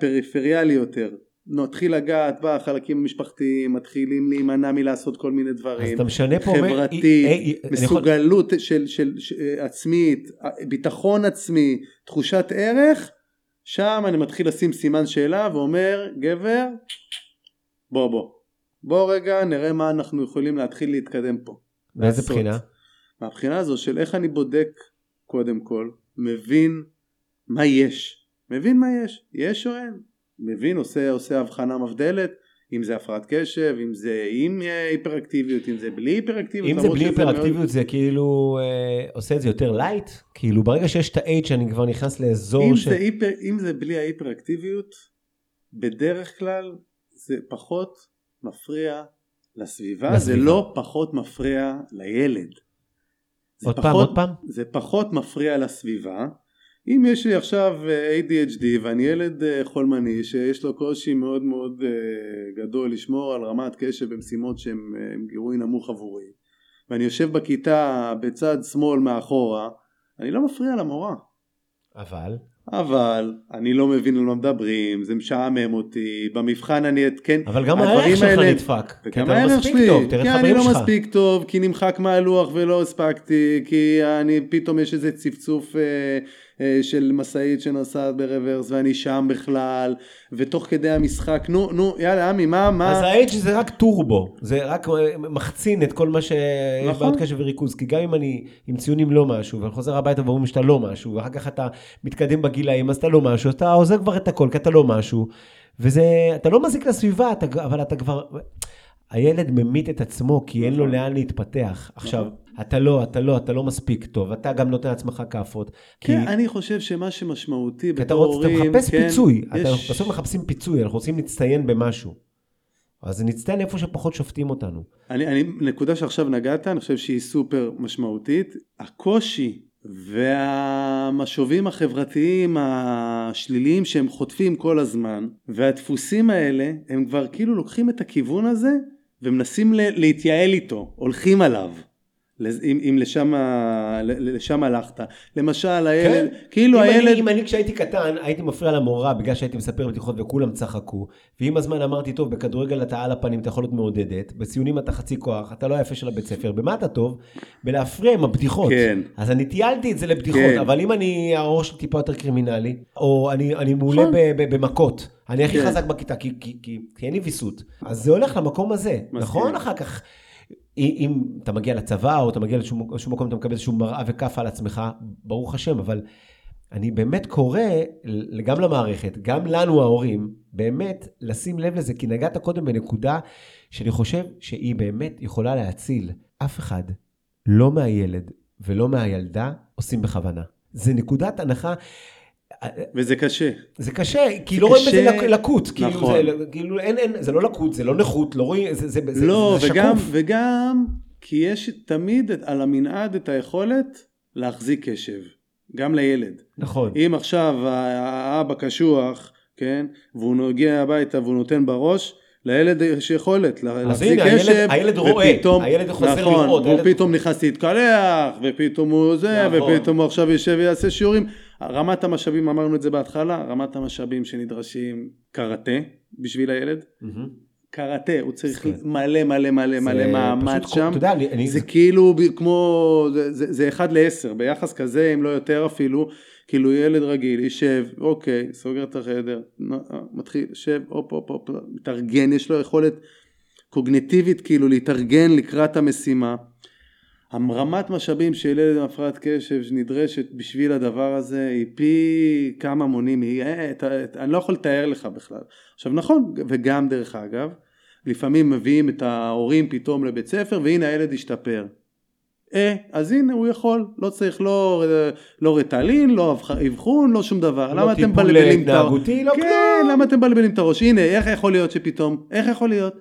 פריפריאלי יותר, נתחיל לגעת בחלקים המשפחתיים, מתחילים להימנע מלעשות כל מיני אז דברים, אתה משנה פה... אומר- חברתית, אי- אי- אי- אני יכול- מסוגלות של, של, של עצמית, ביטחון עצמי, תחושת ערך, שם אני מתחיל לשים סימן שאלה ואומר, גבר, בוא בוא, בוא רגע נראה מה אנחנו יכולים להתחיל להתקדם פה. לעשות. בחינה? מהבחינה הזו של איך אני בודק קודם כל, מבין מה יש, מבין מה יש, יש או אין, מבין, עושה, עושה הבחנה מבדלת, אם זה הפרעת קשב, אם זה עם אה, היפראקטיביות, אם זה בלי היפראקטיביות. אם זה בלי היפראקטיביות מאוד... זה כאילו אה, עושה את זה יותר light? כאילו ברגע שיש את ה-H אני כבר נכנס לאזור אם ש... זה היפר, אם זה בלי ההיפראקטיביות, בדרך כלל זה פחות מפריע לסביבה, לסביבה. זה לא פחות מפריע לילד. עוד פחות, פעם, עוד פעם? זה פחות מפריע לסביבה. אם יש לי עכשיו אה, ADHD ואני ילד אה, חולמני שיש לו קושי מאוד מאוד אה, גדול לשמור על רמת קשב במשימות שהן גירוי נמוך עבורי ואני יושב בכיתה בצד שמאל מאחורה אני לא מפריע למורה. אבל? אבל אני לא מבין על מה מדברים, זה משעמם אותי, במבחן אני אתקן, אבל גם הערך שלך נדפק, כי אתה לא מספיק שלי, טוב, תראה את חברים שלך. כי אני לא מספיק טוב, כי נמחק מהלוח ולא הספקתי, כי אני פתאום יש איזה צפצוף אה, של משאית שנוסעת ברוורס ואני שם בכלל, ותוך כדי המשחק, נו, נו, יאללה עמי, מה, מה? אז ה-H זה רק טורבו, זה רק אה, מחצין את כל מה שיש נכון. בעוד קשב וריכוז, כי גם אם אני עם ציונים לא משהו, ואני חוזר הביתה ואומרים שאתה לא משהו, ואחר כך אתה מתקדם בגילאים, אז אתה לא משהו, אתה עוזר כבר את הכל, כי אתה לא משהו, וזה, אתה לא מזיק לסביבה, אתה, אבל אתה כבר... הילד ממית את עצמו כי אין לו נכון. לאן להתפתח. עכשיו, נכון. אתה לא, אתה לא, אתה לא מספיק טוב, אתה גם נותן לעצמך כאפות. כן, כי... אני חושב שמה שמשמעותי בתור הורים, אתה מחפש כן, פיצוי, יש... אתה בסוף מחפשים פיצוי, אנחנו רוצים להצטיין במשהו. אז נצטיין איפה שפחות שופטים אותנו. אני, אני, נקודה שעכשיו נגעת, אני חושב שהיא סופר משמעותית. הקושי והמשובים החברתיים השליליים שהם חוטפים כל הזמן, והדפוסים האלה, הם כבר כאילו לוקחים את הכיוון הזה ומנסים להתייעל איתו, הולכים עליו. אם, אם לשם, לשם הלכת. למשל, הילד, כן. כאילו אם הילד... אני, אם אני כשהייתי קטן, הייתי מפריע למורה בגלל שהייתי מספר בדיחות וכולם צחקו, ועם הזמן אמרתי, טוב, בכדורגל אתה על הפנים, אתה יכול להיות מעודדת, בציונים אתה חצי כוח, אתה לא היפה של הבית ספר, במה אתה טוב? בלהפריע עם הבדיחות. כן. אז אני טיילתי את זה לבדיחות, כן. אבל אם אני, הראש שלי טיפה יותר קרימינלי, או אני, אני מעולה נכון. במכות, אני הכי כן. חזק בכיתה, כי, כי, כי, כי אין לי ויסות. אז זה הולך למקום הזה, מסכים. נכון? אחר כך... אם אתה מגיע לצבא או אתה מגיע לשום מקום, אתה מקבל איזשהו מראה וכאפה על עצמך, ברוך השם, אבל אני באמת קורא גם למערכת, גם לנו ההורים, באמת לשים לב לזה, כי נגעת קודם בנקודה שאני חושב שהיא באמת יכולה להציל. אף אחד, לא מהילד ולא מהילדה, עושים בכוונה. זה נקודת הנחה. וזה קשה. זה קשה, כי לא רואים בזה לקות. כאילו נכון. כאילו, זה, כאילו אין, אין, זה לא לקות, זה לא נכות, לא רואים, זה, זה, לא, זה, זה וגם, שקוף. וגם, כי יש תמיד על המנעד את היכולת להחזיק קשב, גם לילד. נכון. אם עכשיו האבא קשוח, כן, והוא מגיע הביתה והוא נותן בראש, לילד יש יכולת להחזיק קשב, הילד, הילד רואה, ופתאום, הילד חוזר נכון, לראות, הוא הילד... פתאום נכנס להתקלח, ופתאום הוא זה, נכון. ופתאום הוא עכשיו יושב ויעשה שיעורים. רמת המשאבים, אמרנו את זה בהתחלה, רמת המשאבים שנדרשים קראטה בשביל הילד. קראטה, הוא צריך כן. מלא מלא מלא מלא מאמץ שם, יודע, אני, זה כאילו כמו, זה, זה, זה אחד לעשר, ביחס כזה אם לא יותר אפילו, כאילו ילד רגיל יישב, אוקיי, סוגר את החדר, מתחיל, שב, הופ הופ הופ, מתארגן, יש לו יכולת קוגנטיבית כאילו להתארגן לקראת המשימה. הרמת משאבים של ילד עם הפרעת קשב שנדרשת בשביל הדבר הזה היא פי כמה מונים, היא, אה, את, אני לא יכול לתאר לך בכלל. עכשיו נכון, וגם דרך אגב, לפעמים מביאים את ההורים פתאום לבית ספר והנה הילד השתפר. אה, אז הנה הוא יכול, לא צריך לא, לא רטלין, לא אבחון, לא שום דבר. לא למה אתם מבלבלים את הראש? לא כן, כלום. למה אתם מבלבלים את הראש? הנה, איך יכול להיות שפתאום, איך יכול להיות?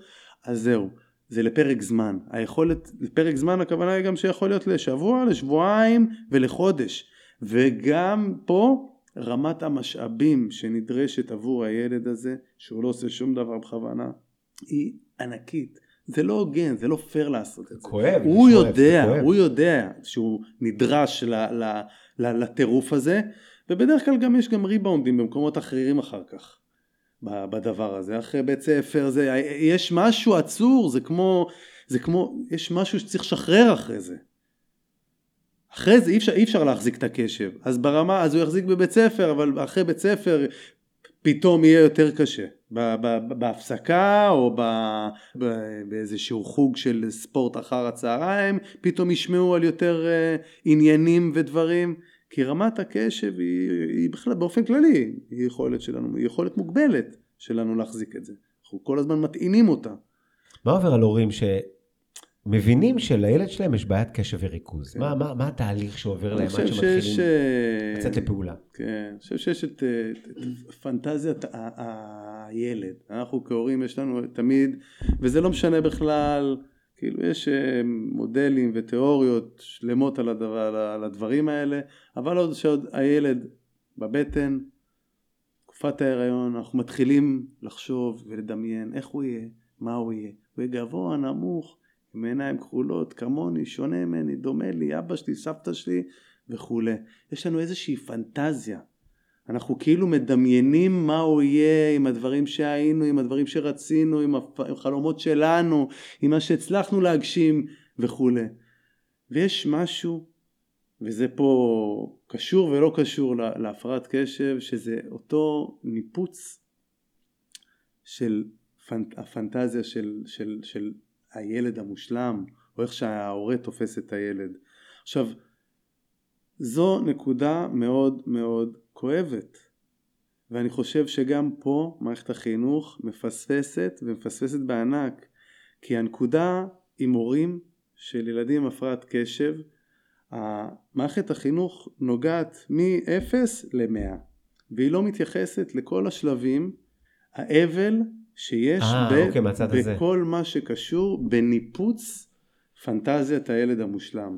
אז זהו. זה לפרק זמן. היכולת, לפרק זמן הכוונה היא גם שיכול להיות לשבוע, לשבועיים ולחודש. וגם פה רמת המשאבים שנדרשת עבור הילד הזה, שהוא לא עושה שום דבר בכוונה, היא ענקית. זה לא הוגן, זה לא פייר לעשות את זה. כואב, הוא כואב, יודע, כואב. הוא יודע שהוא נדרש לטירוף הזה, ובדרך כלל גם יש גם ריבאונדים במקומות אחרים אחר כך. בדבר הזה, אחרי בית ספר, זה, יש משהו עצור, זה כמו, זה כמו, יש משהו שצריך לשחרר אחרי זה. אחרי זה אי אפשר, אי אפשר להחזיק את הקשב, אז ברמה, אז הוא יחזיק בבית ספר, אבל אחרי בית ספר פתאום יהיה יותר קשה. בהפסקה או באיזשהו חוג של ספורט אחר הצהריים, פתאום ישמעו על יותר אה, עניינים ודברים. כי רמת הקשב היא, היא בכלל באופן כללי היא יכולת שלנו, היא יכולת מוגבלת שלנו להחזיק את זה. אנחנו כל הזמן מטעינים אותה. מה עובר על הורים שמבינים שלילד שלהם יש בעיית קשב וריכוז? כן. מה, מה, מה התהליך שעובר להם עד. שמתחילים אה, לצאת לפעולה? כן, אני חושב שיש את, אה, את, את פנטזיית ה- ה- הילד. אנחנו כהורים יש לנו תמיד, וזה לא משנה בכלל, כאילו יש אה, מודלים ותיאוריות שלמות על, הדבר, על הדברים האלה, אבל עוד שעוד הילד בבטן, תקופת ההיריון, אנחנו מתחילים לחשוב ולדמיין איך הוא יהיה, מה הוא יהיה. הוא יהיה גבוה, נמוך, עם עיניים כחולות, כמוני, שונה ממני, דומה לי, אבא שלי, סבתא שלי וכולי. יש לנו איזושהי פנטזיה. אנחנו כאילו מדמיינים מה הוא יהיה עם הדברים שהיינו, עם הדברים שרצינו, עם החלומות שלנו, עם מה שהצלחנו להגשים וכולי. ויש משהו, וזה פה קשור ולא קשור לה- להפרעת קשב, שזה אותו ניפוץ של פנט, הפנטזיה של, של, של הילד המושלם, או איך שההורה תופס את הילד. עכשיו, זו נקודה מאוד מאוד כואבת, ואני חושב שגם פה מערכת החינוך מפספסת ומפספסת בענק, כי הנקודה עם הורים של ילדים עם הפרעת קשב, מערכת החינוך נוגעת מ-0 ל-100, והיא לא מתייחסת לכל השלבים, האבל שיש אה, ב- אוקיי, מהצד הזה. בכל מה שקשור בניפוץ פנטזיית הילד המושלם.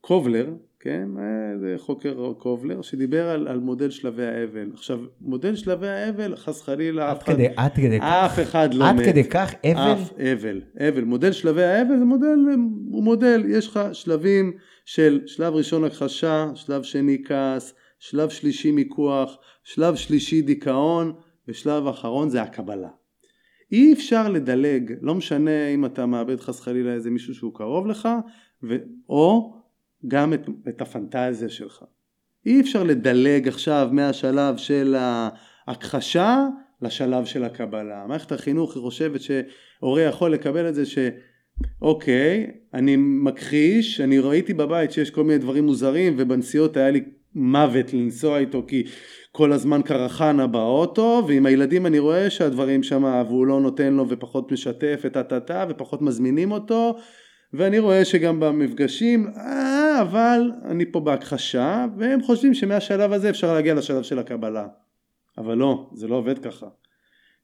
קובלר, כן, אה, זה חוקר קובלר, שדיבר על, על מודל שלבי האבל. עכשיו, מודל שלבי האבל, חס חלילה, עד אף אחד, כדי, עד כדי כך, אף אחד לא עד מת. כדי כך אבל? אף אבל, אבל. מודל שלבי האבל זה מודל, הוא מודל, יש לך שלבים של שלב ראשון הכחשה, שלב שני כעס, שלב שלישי מיקוח, שלב שלישי דיכאון, ושלב אחרון זה הקבלה. אי אפשר לדלג, לא משנה אם אתה מאבד חס חלילה איזה מישהו שהוא קרוב לך, ו... או גם את, את הפנטזיה שלך. אי אפשר לדלג עכשיו מהשלב של ההכחשה לשלב של הקבלה. מערכת החינוך היא חושבת שהורה יכול לקבל את זה שאוקיי, אני מכחיש, אני ראיתי בבית שיש כל מיני דברים מוזרים ובנסיעות היה לי מוות לנסוע איתו כי כל הזמן קרחנה באוטו ועם הילדים אני רואה שהדברים שם והוא לא נותן לו ופחות משתף את הטאטה ופחות מזמינים אותו ואני רואה שגם במפגשים אה, אבל אני פה בהכחשה והם חושבים שמהשלב הזה אפשר להגיע לשלב של הקבלה. אבל לא זה לא עובד ככה.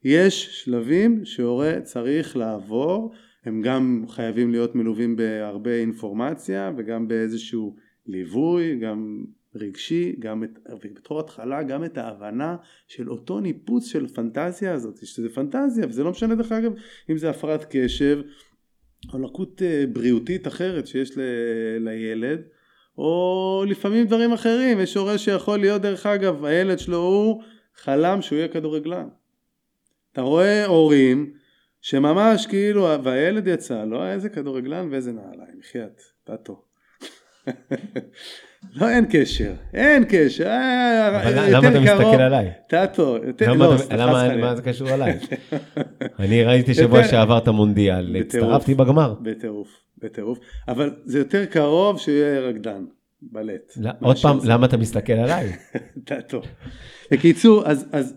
יש שלבים שהורה צריך לעבור הם גם חייבים להיות מלווים בהרבה אינפורמציה וגם באיזשהו ליווי גם רגשי, גם את, ובתור התחלה גם את ההבנה של אותו ניפוץ של פנטזיה הזאת, שזה פנטזיה, וזה לא משנה דרך אגב אם זה הפרעת קשב או לקות אה, בריאותית אחרת שיש ל, לילד, או לפעמים דברים אחרים, יש הורה שיכול להיות דרך אגב, הילד שלו הוא חלם שהוא יהיה כדורגלן. אתה רואה הורים שממש כאילו, והילד יצא, לא איזה כדורגלן ואיזה נעליים, בחייאת, טאטו. [laughs] לא, אין קשר, אין קשר, אה, אבל יותר למה אתה קרוב- מסתכל עליי? טאטו, יותר, לא, סליחה, למה- סליחה. מה זה קשור אליי? [laughs] אני ראיתי שבוע שעבר את המונדיאל. הצטרפתי בגמר. בטירוף, בטירוף, אבל זה יותר קרוב שיהיה רקדן, בלט. לא, עוד פעם. למה אתה מסתכל עליי? [laughs] טאטו. בקיצור, אז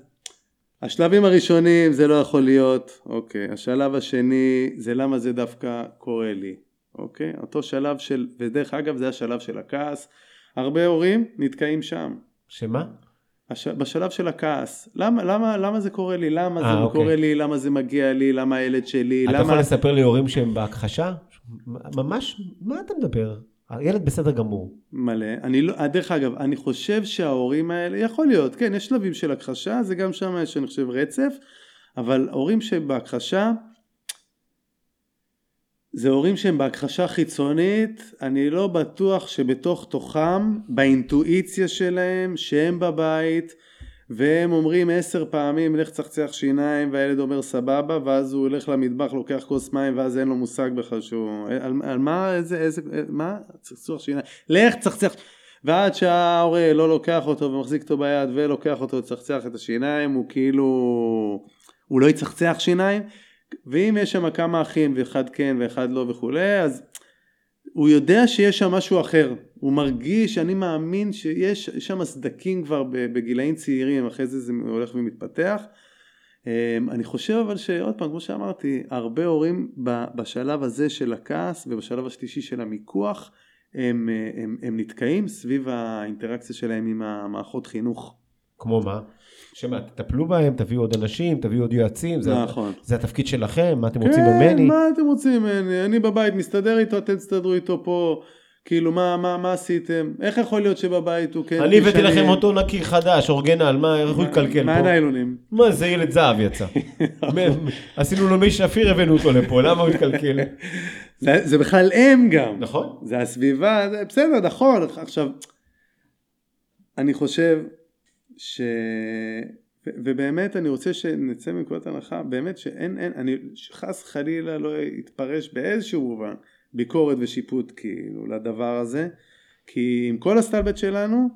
השלבים הראשונים זה לא יכול להיות, אוקיי, השלב השני זה למה זה דווקא קורה לי, אוקיי, אותו שלב של, ודרך אגב זה השלב של הכעס, הרבה הורים נתקעים שם, שמה? הש... בשלב של הכעס, למה, למה, למה זה קורה לי, למה אה, זה אוקיי. קורה לי, למה זה מגיע לי, למה הילד שלי, אתה למה... יכול לספר לי הורים שהם בהכחשה? ממש, מה אתה מדבר? הילד בסדר גמור. מלא. אני לא, דרך אגב, אני חושב שההורים האלה, יכול להיות, כן, יש שלבים של הכחשה, זה גם שם יש, אני חושב, רצף, אבל הורים שבהכחשה, זה הורים שהם בהכחשה חיצונית, אני לא בטוח שבתוך תוכם, באינטואיציה שלהם, שהם בבית, והם אומרים עשר פעמים לך צחצח שיניים והילד אומר סבבה ואז הוא הולך למטבח לוקח כוס מים ואז אין לו מושג בכלל שהוא על, על מה איזה איזה מה? צחצוח שיניים. לך צחצח ועד שההורה לא לוקח אותו ומחזיק אותו ביד ולוקח אותו לצחצח את השיניים הוא כאילו הוא לא יצחצח שיניים ואם יש שם כמה אחים ואחד כן ואחד לא וכולי אז הוא יודע שיש שם משהו אחר, הוא מרגיש, אני מאמין שיש שם סדקים כבר בגילאים צעירים, אחרי זה זה הולך ומתפתח, אני חושב אבל שעוד פעם, כמו שאמרתי, הרבה הורים בשלב הזה של הכעס ובשלב השלישי של המיקוח, הם, הם, הם נתקעים סביב האינטראקציה שלהם עם המערכות חינוך. כמו מה? שמה, תטפלו בהם, תביאו עוד אנשים, תביאו עוד יועצים, זה, נכון. זה התפקיד שלכם, מה אתם כן, רוצים ממני? מה אתם רוצים ממני? אני בבית מסתדר איתו, אתם תסתדרו איתו פה. כאילו, מה, מה, מה עשיתם? איך יכול להיות שבבית הוא כן... אני הבאתי לכם אותו נקי חדש, אורגנל, מה, איך הוא יקלקל פה? מה הניילונים? מה, זה ילד זהב יצא. [laughs] עשינו לו מי שפיר, הבאנו אותו לפה, למה הוא התקלקל? [laughs] זה, זה בכלל הם גם. נכון. זה הסביבה, זה בסדר, נכון. עכשיו, אני חושב ש... ו- ובאמת אני רוצה שנצא מנקודת הנחה, באמת שאין, אין, אני חס חלילה לא יתפרש באיזשהו מובן ביקורת ושיפוט כאילו לדבר הזה, כי עם כל הסטלבט שלנו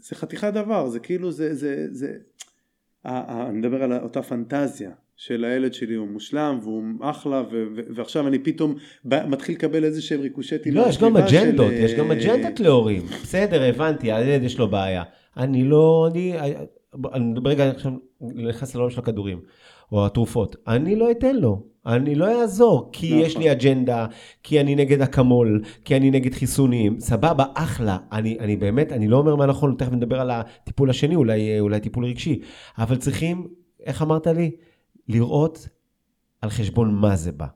זה חתיכת דבר, זה כאילו זה, זה, זה, אני מדבר על אותה פנטזיה של הילד שלי הוא מושלם והוא אחלה ו- ו- ועכשיו אני פתאום מתחיל לקבל איזה שהם ריקושטים. לא, יש גם אג'נדות, של... יש גם אג'נדות להורים. בסדר, הבנתי, הילד יש לו בעיה. אני לא, אני, אני רגע עכשיו, נכנס לעולם של הכדורים, או התרופות. אני לא אתן לו, אני לא אעזור, כי נכון. יש לי אג'נדה, כי אני נגד אקמול, כי אני נגד חיסונים, סבבה, אחלה. אני, אני באמת, אני לא אומר מה נכון, תכף נדבר על הטיפול השני, אולי, אולי טיפול רגשי, אבל צריכים, איך אמרת לי? לראות על חשבון מה זה בא.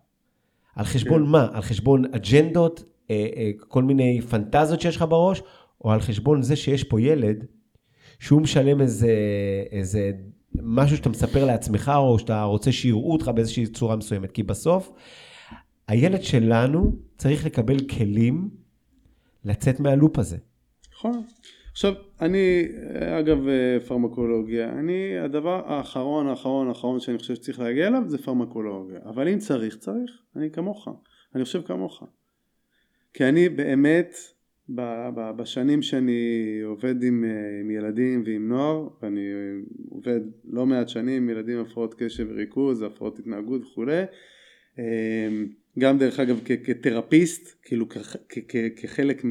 על חשבון כן. מה? על חשבון אג'נדות, אה, אה, כל מיני פנטזיות שיש לך בראש, או על חשבון זה שיש פה ילד שהוא משלם איזה, איזה משהו שאתה מספר לעצמך, או שאתה רוצה שיראו אותך באיזושהי צורה מסוימת. כי בסוף, הילד שלנו צריך לקבל כלים לצאת מהלופ הזה. נכון. עכשיו, אני, אגב פרמקולוגיה, אני, הדבר האחרון, האחרון, האחרון שאני חושב שצריך להגיע אליו זה פרמקולוגיה. אבל אם צריך, צריך. אני כמוך. אני חושב כמוך. כי אני באמת, בשנים שאני עובד עם, עם ילדים ועם נוער, ואני עובד לא מעט שנים עם ילדים עם הפרעות קשב וריכוז, הפרעות התנהגות וכולי, אמ, גם דרך אגב כתרפיסט, כאילו כחלק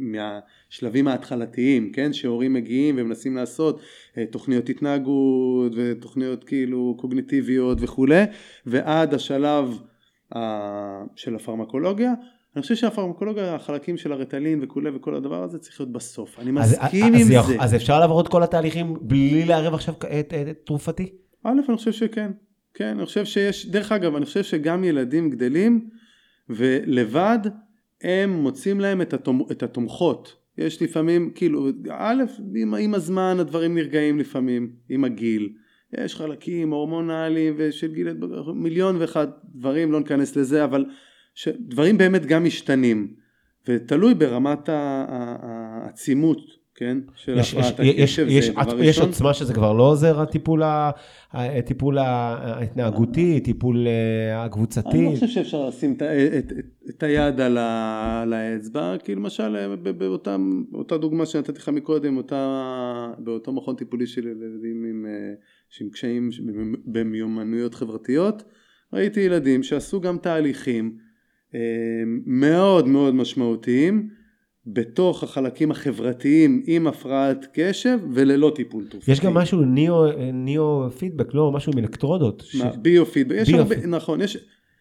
מהשלבים ההתחלתיים, כן, שהורים מגיעים ומנסים לעשות אה, תוכניות התנהגות ותוכניות כאילו קוגניטיביות וכולי, ועד השלב של הפרמקולוגיה, אני חושב שהפרמקולוגיה, החלקים של הרטלין וכולי וכל הדבר הזה צריך להיות בסוף. אני מסכים אז, עם אז זה. אז אפשר לעבור את כל התהליכים בלי לערב עכשיו את, את, את תרופתי? א', אני חושב שכן. כן, אני חושב שיש, דרך אגב, אני חושב שגם ילדים גדלים ולבד הם מוצאים להם את, התומ, את התומכות. יש לפעמים, כאילו, א', עם, עם הזמן הדברים נרגעים לפעמים, עם הגיל. יש חלקים הורמונליים ושל גיל, מיליון ואחד דברים, לא ניכנס לזה, אבל דברים באמת גם משתנים, ותלוי ברמת העצימות כן? של יש, הפרעת הקשב יש, זה דבר ראשון. יש עוצמה שזה כבר לא עוזר, הטיפול, הטיפול ההתנהגותי, טיפול אה, הקבוצתי? אני לא חושב שאפשר לשים את, את, את, את היד על, ה, על האצבע, כי למשל אה, באותה, באותה דוגמה שנתתי לך מקודם, אותה, באותו מכון טיפולי של ילדים עם, אה, עם קשיים במיומנויות חברתיות, ראיתי ילדים שעשו גם תהליכים מאוד מאוד משמעותיים, בתוך החלקים החברתיים עם הפרעת קשב וללא טיפול תרופתי. יש גם משהו ניאו, ניאו פידבק, לא משהו עם אלקטרודות. מה, ש... ביו פידבק, יש ביו הרבה, פיד... נכון, יש,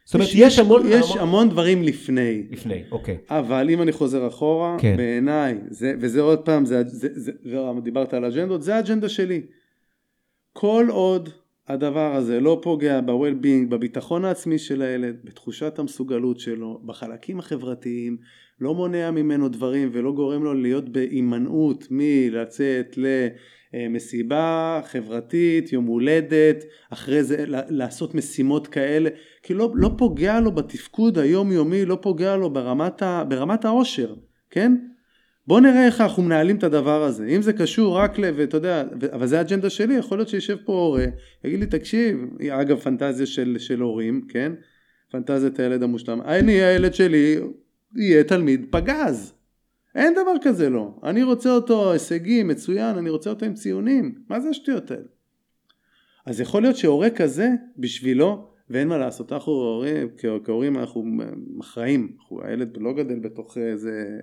זאת אומרת, יש, יש, המון, יש המון... המון דברים לפני. לפני, אוקיי. אבל אם אני חוזר אחורה, כן. בעיניי, זה, וזה עוד פעם, זה, זה, זה, זה, דיברת על אג'נדות, זה האג'נדה שלי. כל עוד הדבר הזה לא פוגע ב-well-being, בביטחון העצמי של הילד, בתחושת המסוגלות שלו, בחלקים החברתיים, לא מונע ממנו דברים ולא גורם לו להיות בהימנעות מלצאת למסיבה חברתית, יום הולדת, אחרי זה לעשות משימות כאלה, כי לא, לא פוגע לו בתפקוד היומיומי, לא פוגע לו ברמת, ה, ברמת העושר, כן? בוא נראה איך אנחנו מנהלים את הדבר הזה, אם זה קשור רק ל... ואתה יודע, אבל זה האג'נדה שלי, יכול להיות שישב פה הורה, יגיד לי תקשיב, אגב פנטזיה של, של הורים, כן? פנטזיית הילד המושלם, אני הילד שלי יהיה תלמיד פגז. אין דבר כזה לא. אני רוצה אותו הישגי, מצוין, אני רוצה אותו עם ציונים. מה זה השטויות האלה? אז יכול להיות שהורה כזה, בשבילו, ואין מה לעשות, אנחנו הורים, כהורים אנחנו אחראים, הילד לא גדל בתוך איזה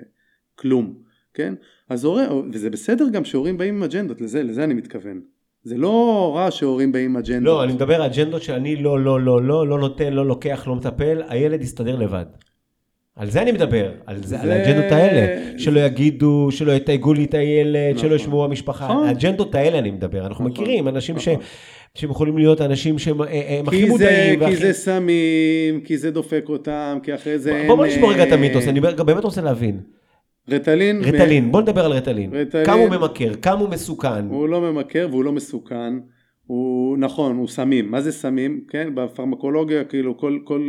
כלום, כן? אז הורה, וזה בסדר גם שהורים באים עם אג'נדות, לזה, לזה אני מתכוון. זה לא רע שהורים באים עם אג'נדות. לא, אני מדבר על אג'נדות שאני לא, לא, לא, לא, לא נותן, לא לוקח, לא מטפל, הילד יסתדר לבד. על זה אני מדבר, על, זה, זה- על האג'נדות האלה. שלא יגידו, שלא יתייגו לי את הילד, נכון. שלא ישמעו המשפחה. נכון. האג'נדות האלה אני מדבר. אנחנו נכון, מכירים אנשים ש, נכון. שהם יכולים להיות אנשים שהם אה, אה, הכי מודעים. כי והכי- זה סמים, כי זה דופק אותם, כי אחרי זה אין... בוא בוא נשמור רגע את אה, המיתוס, אני באמת רוצה להבין. רטלין, רטלין, בוא נדבר על רטלין. רטלין- כמה הוא ממכר, כמה הוא מסוכן. הוא לא ממכר והוא לא מסוכן, הוא נכון, הוא סמים, מה זה סמים, כן, בפרמקולוגיה כאילו כל, כל,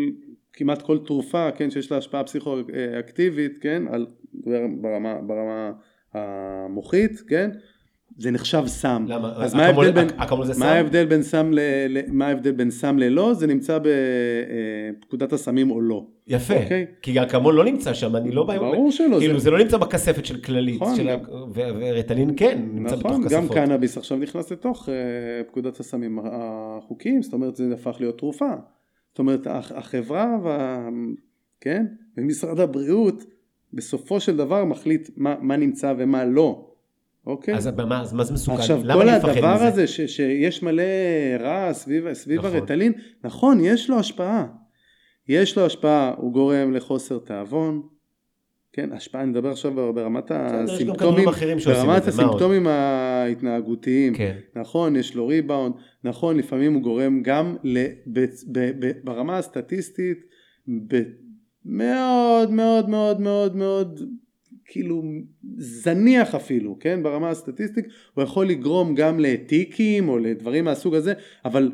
כמעט כל תרופה, כן, שיש לה השפעה פסיכואקטיבית, כן, על, ברמה, ברמה המוחית, כן, זה נחשב סם. למה? אז מה אקמול- ההבדל בין, אק- אקמול זה סם? מה ההבדל בין סם ל, ל, מה ההבדל בין סם ללא, זה נמצא בפקודת הסמים או לא. יפה, אוקיי. כי אקמול לא נמצא שם, אני לא בא... ברור שלא, כאילו זה- זה לא נמצא בכספת של כללית, נכון, של גם- ורטלין כן, נמצא בתוך נכון, כספות. גם קנאביס עכשיו נכנס לתוך אה, פקודת הסמים החוקיים, זאת אומרת זה הפך להיות תרופה. זאת אומרת הח- החברה וה... כן? ומשרד הבריאות בסופו של דבר מחליט מה, מה נמצא ומה לא. אוקיי? אז מה אז מה זה מסוכן? עכשיו למה כל אני מפחד הדבר מזה? הזה ש, שיש מלא רע סביב, סביב נכון. הרטלין, נכון יש לו השפעה. יש לו השפעה, הוא גורם לחוסר תיאבון, כן, השפעה, אני מדבר עכשיו ברמת הסימפטומים, ברמת? הסימפטומים ההתנהגותיים, כן. נכון, יש לו ריבאונד, נכון, לפעמים הוא גורם גם ל, ב, ב, ב, ברמה הסטטיסטית, ב, מאוד מאוד מאוד מאוד מאוד, כאילו זניח אפילו, כן, ברמה הסטטיסטית, הוא יכול לגרום גם לטיקים או לדברים מהסוג הזה, אבל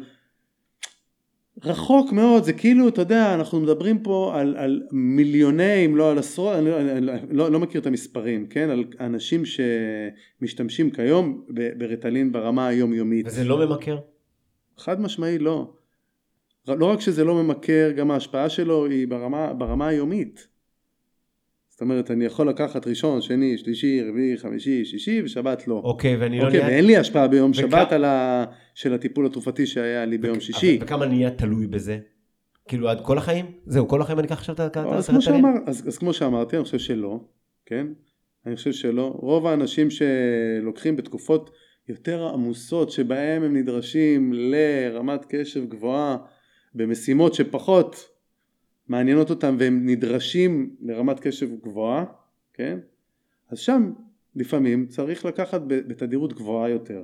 רחוק מאוד, זה כאילו, אתה יודע, אנחנו מדברים פה על, על מיליוני, אם לא על עשרות, אני, לא- אני לא, לא מכיר את המספרים, כן, על אנשים שמשתמשים כיום ב- ברטלין ברמה היומיומית. וזה לא ממכר? חד משמעי לא. לא רק שזה לא ממכר, גם ההשפעה שלו היא ברמה, ברמה היומית. זאת אומרת, אני יכול לקחת ראשון, שני, שלישי, רביעי, חמישי, שישי, ושבת לא. אוקיי, ואני לא אוקיי, נהיה... ואין לי השפעה ביום וכ- שבת על ה... של הטיפול התרופתי שהיה לי ביום שישי. אבל- וכמה נהיה תלוי בזה? כאילו עד כל החיים? זהו, כל החיים אני אקח עכשיו את ה- את אז הרטלין? כמו, שאמר, אז, אז כמו שאמרתי, אני חושב שלא, כן? אני חושב שלא. רוב האנשים שלוקחים בתקופות יותר עמוסות שבהם הם נדרשים לרמת קשב גבוהה במשימות שפחות מעניינות אותם והם נדרשים לרמת קשב גבוהה, כן? אז שם לפעמים צריך לקחת בתדירות גבוהה יותר.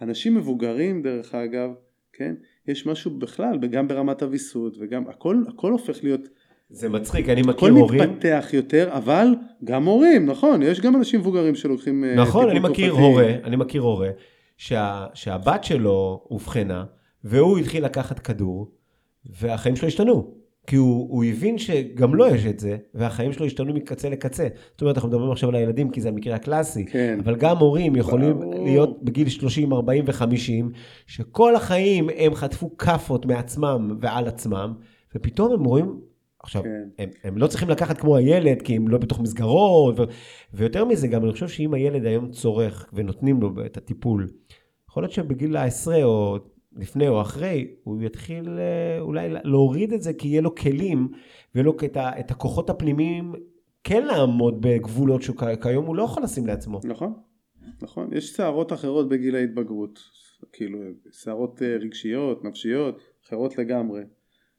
אנשים מבוגרים דרך אגב, כן? יש משהו בכלל, גם ברמת הוויסות וגם הכל, הכל הופך להיות זה מצחיק, אני הכל מכיר הורים... מתפתח יותר, אבל גם הורים, נכון, יש גם אנשים מבוגרים שלוקחים אה, נכון, אני מכיר תרופתי. הורה, אני מכיר הורה, שה, שהבת שלו אובחנה, והוא התחיל לקחת כדור, והחיים שלו השתנו. כי הוא, הוא הבין שגם לו יש את זה, והחיים שלו השתנו מקצה לקצה. זאת אומרת, אנחנו מדברים עכשיו על הילדים, כי זה המקרה הקלאסי. כן. אבל גם הורים יכולים ברור. להיות בגיל 30, 40 ו-50, שכל החיים הם חטפו כאפות מעצמם ועל עצמם, ופתאום הם רואים, עכשיו, כן. הם, הם לא צריכים לקחת כמו הילד, כי הם לא בתוך מסגרות, ו, ויותר מזה, גם אני חושב שאם הילד היום צורך ונותנים לו את הטיפול, יכול להיות שבגיל העשרה או לפני או אחרי, הוא יתחיל אה, אולי להוריד את זה, כי יהיה לו כלים, ויהיה לו את, ה- את הכוחות הפנימיים כן לעמוד בגבולות שכיום הוא לא יכול לשים לעצמו. נכון, נכון, יש סערות אחרות בגיל ההתבגרות, כאילו סערות אה, רגשיות, נפשיות, אחרות לגמרי.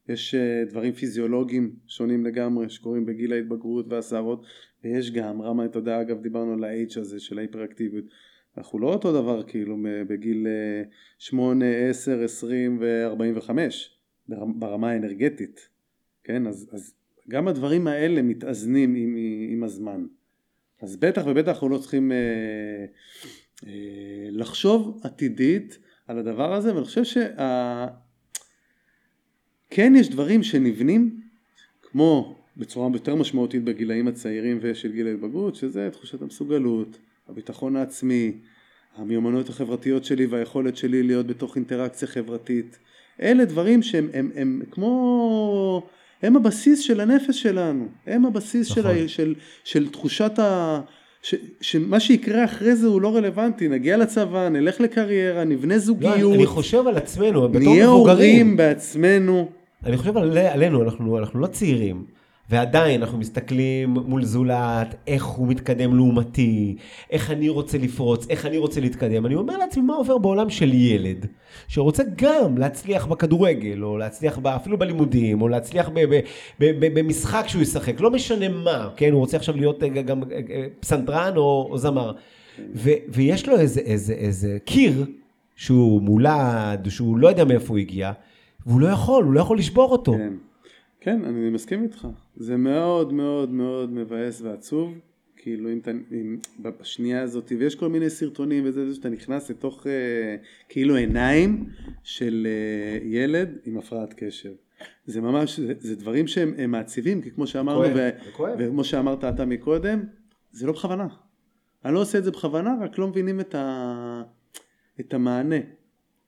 יש אה, דברים פיזיולוגיים שונים לגמרי שקורים בגיל ההתבגרות והסערות, ויש גם, רמה, אתה יודע, אגב, דיברנו על ה-H הזה של ההיפראקטיביות. אנחנו לא אותו דבר כאילו בגיל אה, 8, 10, 20 ו-45 ברמה האנרגטית, כן? אז, אז גם הדברים האלה מתאזנים עם, עם הזמן. אז בטח ובטח אנחנו לא צריכים אה, אה, לחשוב עתידית על הדבר הזה, ואני חושב שה... כן יש דברים שנבנים, כמו בצורה יותר משמעותית בגילאים הצעירים ושל גיל ההתבגרות, שזה תחושת המסוגלות, הביטחון העצמי, המיומנויות החברתיות שלי והיכולת שלי להיות בתוך אינטראקציה חברתית. אלה דברים שהם הם, הם כמו, הם הבסיס של הנפש שלנו, הם הבסיס של, נכון. ה, של, של תחושת ה... ש, שמה שיקרה אחרי זה הוא לא רלוונטי, נגיע לצבא, נלך לקריירה, נבנה לא, זוגיות, אני, אני חושב על עצמנו, בתור נהיה מבוגרים. הורים בעצמנו. אני חושב על, עלינו, אנחנו, אנחנו לא צעירים, ועדיין אנחנו מסתכלים מול זולת, איך הוא מתקדם לעומתי, איך אני רוצה לפרוץ, איך אני רוצה להתקדם. אני אומר לעצמי, מה עובר בעולם של ילד, שרוצה גם להצליח בכדורגל, או להצליח אפילו בלימודים, או להצליח במשחק שהוא ישחק, לא משנה מה, כן? הוא רוצה עכשיו להיות גם פסנתרן או, או זמר. ו, ויש לו איזה, איזה, איזה קיר שהוא מולד, שהוא לא יודע מאיפה הוא הגיע, והוא לא יכול, הוא לא יכול לשבור אותו. כן, כן אני מסכים איתך. זה מאוד מאוד מאוד מבאס ועצוב. כאילו אם אתה, אם, בשנייה הזאת, ויש כל מיני סרטונים וזה, זה שאתה נכנס לתוך אה, כאילו עיניים של אה, ילד עם הפרעת קשב. זה ממש, זה, זה דברים שהם מעציבים, כי כמו שאמרנו, ו, וכמו שאמרת אתה מקודם, זה לא בכוונה. אני לא עושה את זה בכוונה, רק לא מבינים את, ה, את המענה,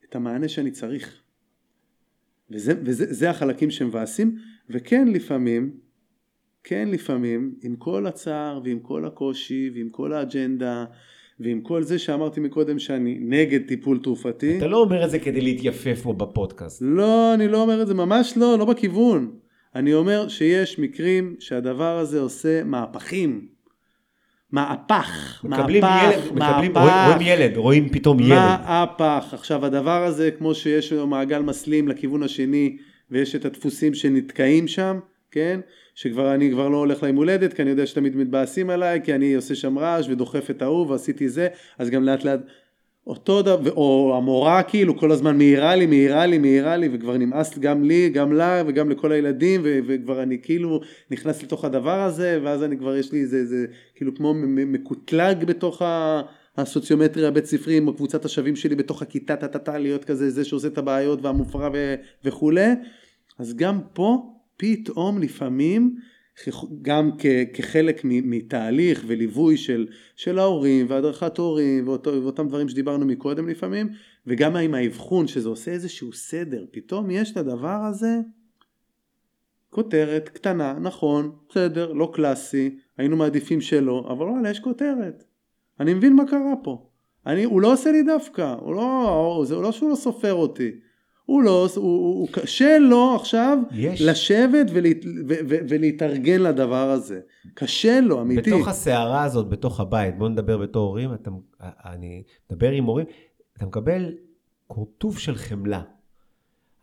את המענה שאני צריך. וזה, וזה החלקים שמבאסים, וכן לפעמים, כן לפעמים, עם כל הצער ועם כל הקושי ועם כל האג'נדה ועם כל זה שאמרתי מקודם שאני נגד טיפול תרופתי. אתה לא אומר את זה כדי להתייפף פה בפודקאסט. לא, אני לא אומר את זה, ממש לא, לא בכיוון. אני אומר שיש מקרים שהדבר הזה עושה מהפכים. מהפך, מקבלים מהפך, ילד, מקבלים, מהפך, רואים ילד, רואים פתאום ילד. מהפך. עכשיו הדבר הזה, כמו שיש מעגל מסלים לכיוון השני, ויש את הדפוסים שנתקעים שם, כן? שכבר אני כבר לא הולך ליום הולדת, כי אני יודע שתמיד מתבאסים עליי, כי אני עושה שם רעש ודוחף את ההוא ועשיתי זה, אז גם לאט לאט אותו דבר, או המורה כאילו כל הזמן מעירה לי, מעירה לי, מעירה לי, וכבר נמאס גם לי, גם לה וגם לכל הילדים, ו- וכבר אני כאילו נכנס לתוך הדבר הזה, ואז אני כבר יש לי איזה, זה כאילו כמו מקוטלג בתוך ה... הסוציומטרי הבית ספרי עם קבוצת השווים שלי בתוך הכיתה, טה-טה-טה, להיות כזה זה שעושה את הבעיות והמופרע ו- וכולי, אז גם פה פתאום לפעמים גם כ- כחלק מתהליך וליווי של, של ההורים והדרכת הורים ואותו, ואותם דברים שדיברנו מקודם לפעמים וגם עם האבחון שזה עושה איזשהו סדר. פתאום יש את הדבר הזה כותרת קטנה נכון בסדר לא קלאסי היינו מעדיפים שלא אבל וואלה יש כותרת. אני מבין מה קרה פה. אני, הוא לא עושה לי דווקא הוא לא, זה לא שהוא לא סופר אותי הוא לא, הוא, הוא, הוא קשה לו עכשיו יש. לשבת ולה, ו, ו, ולהתארגן לדבר הזה. קשה לו, אמיתי. בתוך הסערה הזאת, בתוך הבית, בוא נדבר בתור הורים, אתה, אני מדבר עם הורים, אתה מקבל כורטוב של חמלה.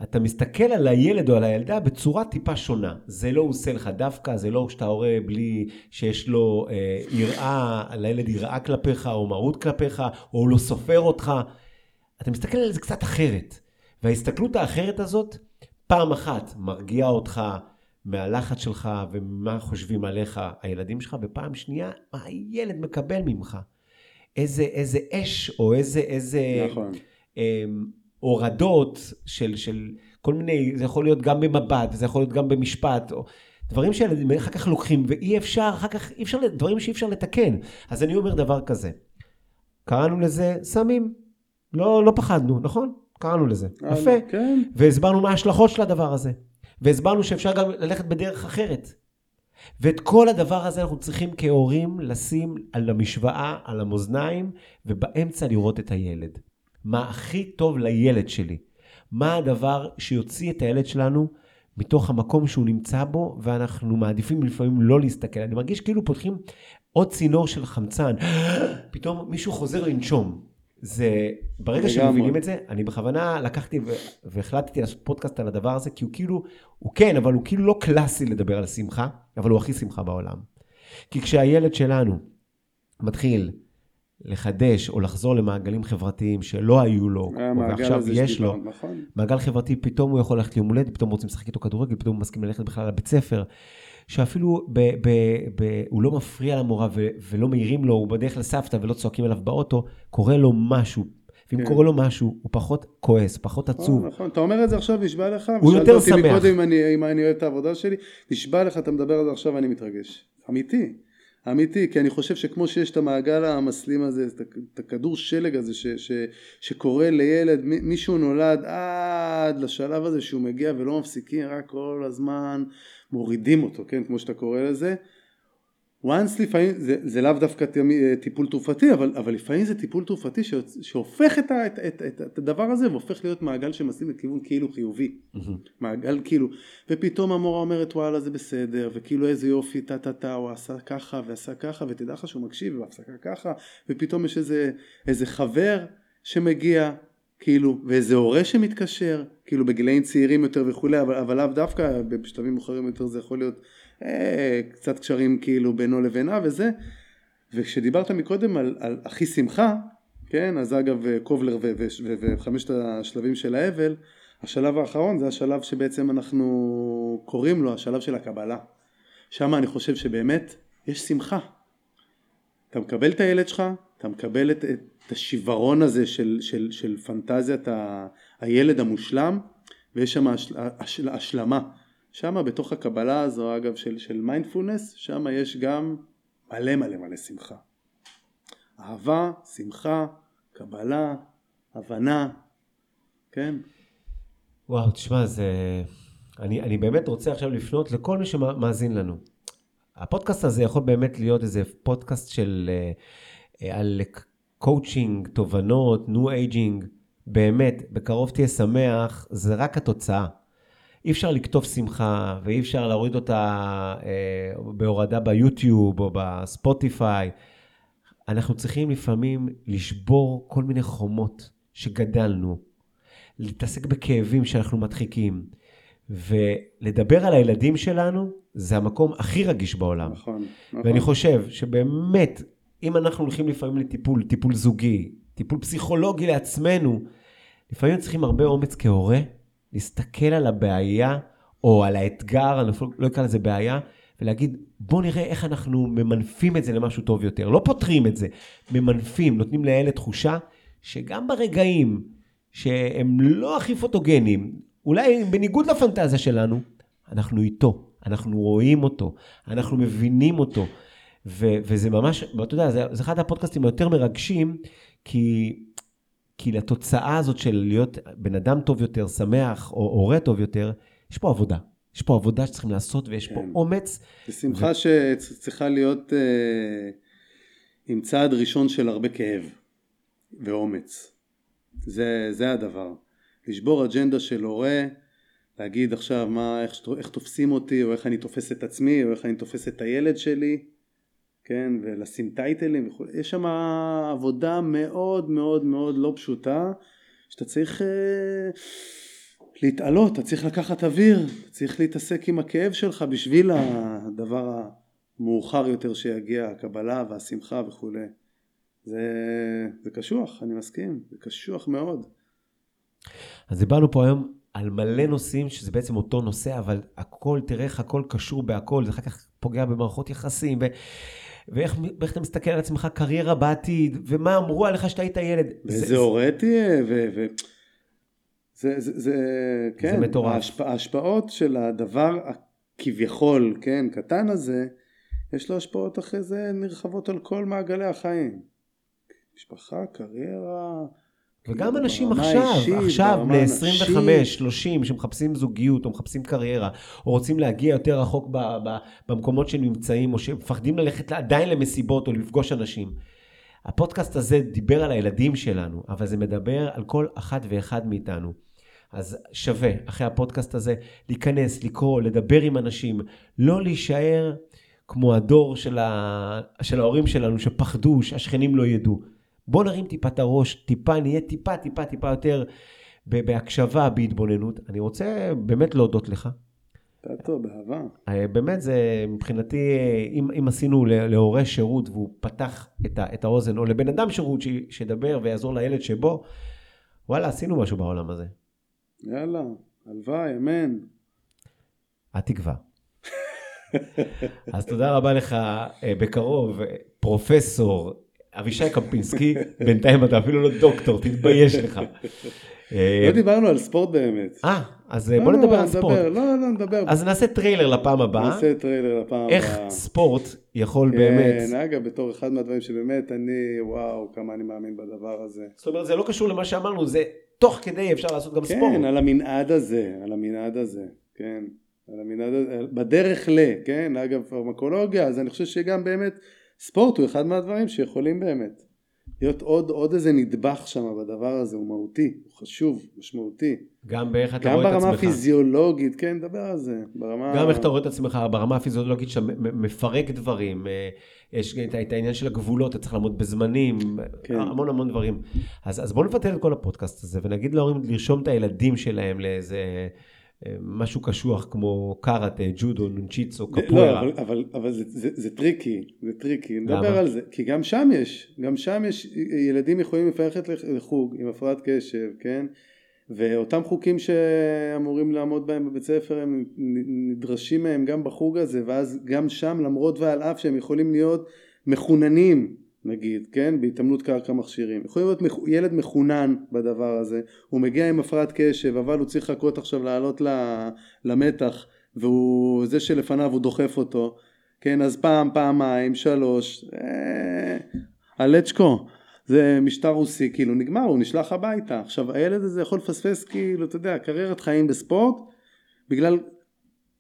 אתה מסתכל על הילד או על הילדה בצורה טיפה שונה. זה לא עושה לך דווקא, זה לא שאתה הורה בלי שיש לו אה, יראה, לילד יראה כלפיך, או מרות כלפיך, או הוא לא סופר אותך. אתה מסתכל על זה קצת אחרת. וההסתכלות האחרת הזאת, פעם אחת מרגיעה אותך מהלחץ שלך ומה חושבים עליך הילדים שלך, ופעם שנייה, מה הילד מקבל ממך. איזה, איזה אש או איזה, איזה נכון. אה, הורדות של, של כל מיני, זה יכול להיות גם במבט, וזה יכול להיות גם במשפט, או דברים שילדים אחר כך לוקחים, ואי אפשר, אחר כך אי אפשר, דברים שאי אפשר לתקן. אז אני אומר דבר כזה, קראנו לזה סמים, לא, לא פחדנו, נכון? קראנו לזה. יפה. כן. והסברנו מה ההשלכות של הדבר הזה. והסברנו שאפשר גם ללכת בדרך אחרת. ואת כל הדבר הזה אנחנו צריכים כהורים לשים על המשוואה, על המאזניים, ובאמצע לראות את הילד. מה הכי טוב לילד שלי? מה הדבר שיוציא את הילד שלנו מתוך המקום שהוא נמצא בו, ואנחנו מעדיפים לפעמים לא להסתכל. אני מרגיש כאילו פותחים עוד צינור של חמצן. [gasps] פתאום מישהו חוזר לנשום. זה, ברגע שמבינים את זה, אני בכוונה לקחתי והחלטתי לעשות פודקאסט על הדבר הזה, כי הוא כאילו, הוא כן, אבל הוא כאילו לא קלאסי לדבר על שמחה, אבל הוא הכי שמחה בעולם. כי כשהילד שלנו מתחיל לחדש או לחזור למעגלים חברתיים שלא היו לו, ועכשיו יש לו, נכון. מעגל חברתי, פתאום הוא יכול ללכת ליום הולדת, פתאום רוצים לשחק איתו כדורגל, פתאום הוא מסכים ללכת בכלל לבית ספר. שאפילו ב, ב, ב, הוא לא מפריע למורה ו, ולא מעירים לו, הוא בדרך לסבתא ולא צועקים עליו באוטו, קורה לו משהו. ואם כן. קורה לו משהו, הוא פחות כועס, פחות אה, עצוב. נכון, אתה אומר את זה עכשיו, נשבע לך. הוא יותר שמח. ושאלת אותי מקודם אם אני, אם אני אוהב את העבודה שלי, נשבע לך, אתה מדבר על זה עכשיו ואני מתרגש. אמיתי. אמיתי, כי אני חושב שכמו שיש את המעגל המסלים הזה, את הכדור שלג הזה ש, ש, שקורה לילד, מישהו נולד עד לשלב הזה שהוא מגיע ולא מפסיקים רק כל הזמן מורידים אותו, כן, כמו שאתה קורא לזה, once לפעמים, זה, זה לאו דווקא תמי- טיפול תרופתי, אבל, אבל לפעמים זה טיפול תרופתי שיוצ- שהופך את, ה, את, את, את, את הדבר הזה והופך להיות מעגל שמסלים לכיוון כאילו חיובי. מעגל כאילו, ופתאום המורה אומרת וואלה זה בסדר, וכאילו איזה יופי טה טה טה, הוא עשה ככה ועשה ככה, ותדע לך שהוא מקשיב בהפסקה ככה, ופתאום יש איזה, איזה חבר שמגיע, כאילו, ואיזה הורה שמתקשר, כאילו בגילאים צעירים יותר וכולי, אבל, אבל לאו דווקא בשלבים מאוחרים יותר זה יכול להיות אה, קצת קשרים כאילו בינו לבינה וזה, וכשדיברת מקודם על, על אחי שמחה, כן, אז אגב קובלר ו- ו- וחמשת השלבים של האבל, השלב האחרון זה השלב שבעצם אנחנו קוראים לו השלב של הקבלה. שם אני חושב שבאמת יש שמחה. אתה מקבל את הילד שלך, אתה מקבל את, את השיוורון הזה של, של, של פנטזיית ה, הילד המושלם, ויש שם השל, השל, השלמה. שם בתוך הקבלה הזו אגב של, של מיינדפולנס, שם יש גם מלא מלא מלא שמחה. אהבה, שמחה, קבלה, הבנה, כן? וואו, תשמע, זה... אני, אני באמת רוצה עכשיו לפנות לכל מי שמאזין לנו. הפודקאסט הזה יכול באמת להיות איזה פודקאסט של... אה, אה, על קואוצ'ינג, תובנות, new aging. באמת, בקרוב תהיה שמח, זה רק התוצאה. אי אפשר לקטוף שמחה, ואי אפשר להוריד אותה אה, בהורדה ביוטיוב או בספוטיפיי. אנחנו צריכים לפעמים לשבור כל מיני חומות שגדלנו, להתעסק בכאבים שאנחנו מדחיקים, ולדבר על הילדים שלנו, זה המקום הכי רגיש בעולם. נכון. נכון. ואני חושב שבאמת, אם אנחנו הולכים לפעמים לטיפול, טיפול זוגי, טיפול פסיכולוגי לעצמנו, לפעמים צריכים הרבה אומץ כהורה, להסתכל על הבעיה, או על האתגר, אני לא אקרא לזה בעיה, ולהגיד, בוא נראה איך אנחנו ממנפים את זה למשהו טוב יותר. לא פותרים את זה, ממנפים, נותנים לילד תחושה שגם ברגעים שהם לא הכי פוטוגנים, אולי בניגוד לפנטזיה שלנו, אנחנו איתו, אנחנו רואים אותו, אנחנו מבינים אותו. ו- וזה ממש, אתה יודע, זה, זה אחד הפודקאסטים היותר מרגשים, כי, כי לתוצאה הזאת של להיות בן אדם טוב יותר, שמח, או הורה טוב יותר, יש פה עבודה. יש פה עבודה שצריכים לעשות, ויש פה כן. אומץ. זו שמחה שצריכה להיות אה, עם צעד ראשון של הרבה כאב ואומץ. זה, זה הדבר. לשבור אג'נדה של הורה, להגיד עכשיו מה, איך, איך תופסים אותי, או איך אני תופס את עצמי, או איך אני תופס את הילד שלי, כן, ולשים טייטלים וכו'. יש שם עבודה מאוד מאוד מאוד לא פשוטה, שאתה צריך אה, להתעלות, אתה צריך לקחת אוויר, אתה צריך להתעסק עם הכאב שלך בשביל הדבר המאוחר יותר שיגיע, הקבלה והשמחה וכולי. זה, זה קשוח, אני מסכים, זה קשוח מאוד. אז דיברנו פה היום על מלא נושאים, שזה בעצם אותו נושא, אבל הכל, תראה איך הכל קשור בהכל, זה אחר כך פוגע במערכות יחסים, ו... ואיך, ואיך אתה מסתכל על עצמך קריירה בעתיד, ומה אמרו עליך שאתה היית ילד. ואיזה זה- הורה תהיה, ו... ו... זה, זה, זה, כן, מטורף. ההשפ... ההשפעות של הדבר הכביכול, כן, קטן הזה, יש לו השפעות אחרי זה נרחבות על כל מעגלי החיים. משפחה, קריירה, וגם אנשים עכשיו, האישית, עכשיו, ברמה בני הנפשית. 25, 30, שמחפשים זוגיות, או מחפשים קריירה, או רוצים להגיע יותר רחוק ב, ב, במקומות שהם נמצאים, או שמפחדים ללכת עדיין למסיבות או לפגוש אנשים. הפודקאסט הזה דיבר על הילדים שלנו, אבל זה מדבר על כל אחת ואחד מאיתנו. אז שווה, אחרי הפודקאסט הזה, להיכנס, לקרוא, לדבר עם אנשים, לא להישאר כמו הדור של, ה... של ההורים שלנו, שפחדו שהשכנים לא ידעו. בוא נרים טיפה את הראש, טיפה, נהיה טיפה, טיפה, טיפה יותר בהקשבה, בהתבוננות. אני רוצה באמת להודות לך. טוב, באהבה. אה, באמת זה מבחינתי, אם, אם עשינו להורה שירות והוא פתח את, ה, את האוזן, או לבן אדם שירות ש, שידבר ויעזור לילד שבו, וואלה, עשינו משהו בעולם הזה. יאללה, הלוואי, אמן. התקווה. אז תודה רבה לך, אה, בקרוב, אה, פרופסור אבישי קמפינסקי, בינתיים אתה אפילו לא דוקטור, תתבייש לך. לא דיברנו על ספורט באמת. אה, אז אה, לא, בוא לא, נדבר על ספורט. נדבר, לא, לא, נדבר. אז נעשה טריילר לפעם הבאה, נעשה טריילר לפעם איך הבאה. ספורט יכול באמת... כן, אגב, בתור אחד מהדברים שבאמת אני, וואו, כמה אני מאמין בדבר הזה. זאת אומרת, זה לא קשור למה שאמרנו, זה תוך כדי אפשר לעשות גם ספורט. כן, על המנעד הזה, על המנעד הזה, כן. על המנעד, בדרך ל, כן, אגב פרמקולוגיה, אז אני חושב שגם באמת ספורט הוא אחד מהדברים שיכולים באמת להיות עוד, עוד איזה נדבך שם בדבר הזה, הוא מהותי, הוא חשוב, משמעותי. גם באיך אתה רואה את עצמך. גם ברמה הפיזיולוגית, כן, נדבר על זה. ברמה... גם איך אתה רואה את עצמך, ברמה הפיזיולוגית שאתה מפרק דברים, אה, יש את העניין של הגבולות, אתה צריך לעמוד בזמנים, כן. המון המון דברים. אז, אז בואו נבטל את כל הפודקאסט הזה ונגיד להורים לרשום את הילדים שלהם לאיזה... משהו קשוח כמו קרטה, ג'ודו, נונצ'יצו, לא, קפוארה. לא, אבל, אבל, אבל זה, זה, זה tricky, זה tricky, נדבר על זה, כי גם שם יש, גם שם יש, ילדים יכולים ללכת לחוג עם הפרעת קשב, כן? ואותם חוקים שאמורים לעמוד בהם בבית ספר הם נדרשים מהם גם בחוג הזה ואז גם שם למרות ועל אף שהם יכולים להיות מחוננים נגיד, כן, בהתעמלות קרקע מכשירים. יכול להיות ילד מחונן בדבר הזה, הוא מגיע עם הפרעת קשב, אבל הוא צריך לחכות עכשיו לעלות למתח, והוא, זה שלפניו הוא דוחף אותו, כן, אז פעם, פעמיים, שלוש, אה, הלצ'קו, זה משטר רוסי, כאילו נגמר, הוא נשלח הביתה. עכשיו הילד הזה יכול לפספס כאילו, אתה יודע, קריירת חיים בספורט, בגלל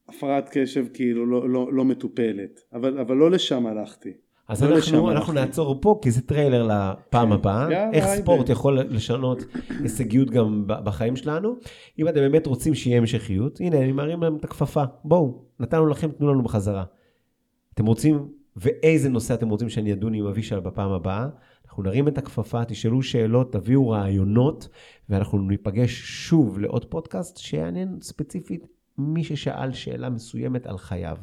הפרעת קשב כאילו לא, לא, לא מטופלת, אבל, אבל לא לשם הלכתי. אז לא אנחנו, אנחנו נעצור פה, כי זה טריילר לפעם כן. הבאה, איך ספורט יכול לשנות הישגיות גם בחיים שלנו. אם אתם באמת רוצים שיהיה המשכיות, הנה, אני מרים להם את הכפפה, בואו, נתנו לכם, תנו לנו בחזרה. אתם רוצים, ואיזה נושא אתם רוצים שאני אדון עם אבישי בפעם הבאה? אנחנו נרים את הכפפה, תשאלו שאלות, תביאו רעיונות, ואנחנו ניפגש שוב לעוד פודקאסט שיעניין ספציפית מי ששאל שאלה מסוימת על חייו.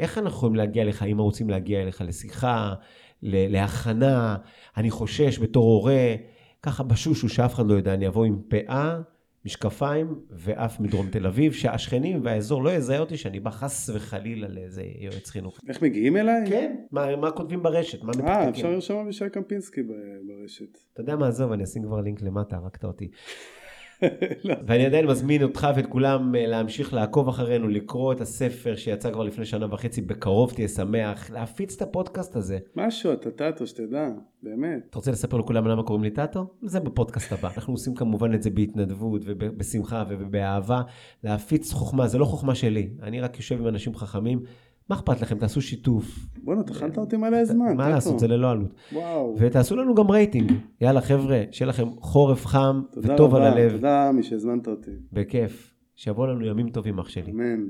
איך אנחנו יכולים להגיע אליך, אם רוצים להגיע אליך לשיחה, להכנה, אני חושש בתור הורה, ככה בשושו שאף אחד לא יודע, אני אבוא עם פאה, משקפיים ואף מדרום תל אביב, שהשכנים והאזור לא יזהה אותי שאני בא חס וחלילה לאיזה יועץ חינוך. איך מגיעים אליי? כן, מה, מה כותבים ברשת, מה מתקתקים. אה, אפשר לרשום אבישי קמפינסקי ברשת. אתה יודע מה, עזוב, אני אשים כבר לינק למטה, הרגת אותי. לא. ואני עדיין מזמין אותך ואת כולם אה, להמשיך לעקוב אחרינו, לקרוא את הספר שיצא כבר לפני שנה וחצי, בקרוב תהיה שמח, להפיץ את הפודקאסט הזה. משהו, אתה טאטו, שתדע, באמת. אתה רוצה לספר לכולם למה קוראים לי טאטו? זה בפודקאסט הבא. אנחנו עושים כמובן את זה בהתנדבות ובשמחה ובאהבה. להפיץ חוכמה, זה לא חוכמה שלי, אני רק יושב עם אנשים חכמים. מה אכפת לכם? תעשו שיתוף. בוא'נה, טחנת אותי מלא זמן. מה לעשות, זה ללא עלות. וואו. ותעשו לנו גם רייטינג. יאללה, חבר'ה, שיהיה לכם חורף חם וטוב על הלב. תודה רבה, מי שהזמנת אותי. בכיף. שיבוא לנו ימים טובים, אח שלי. אמן.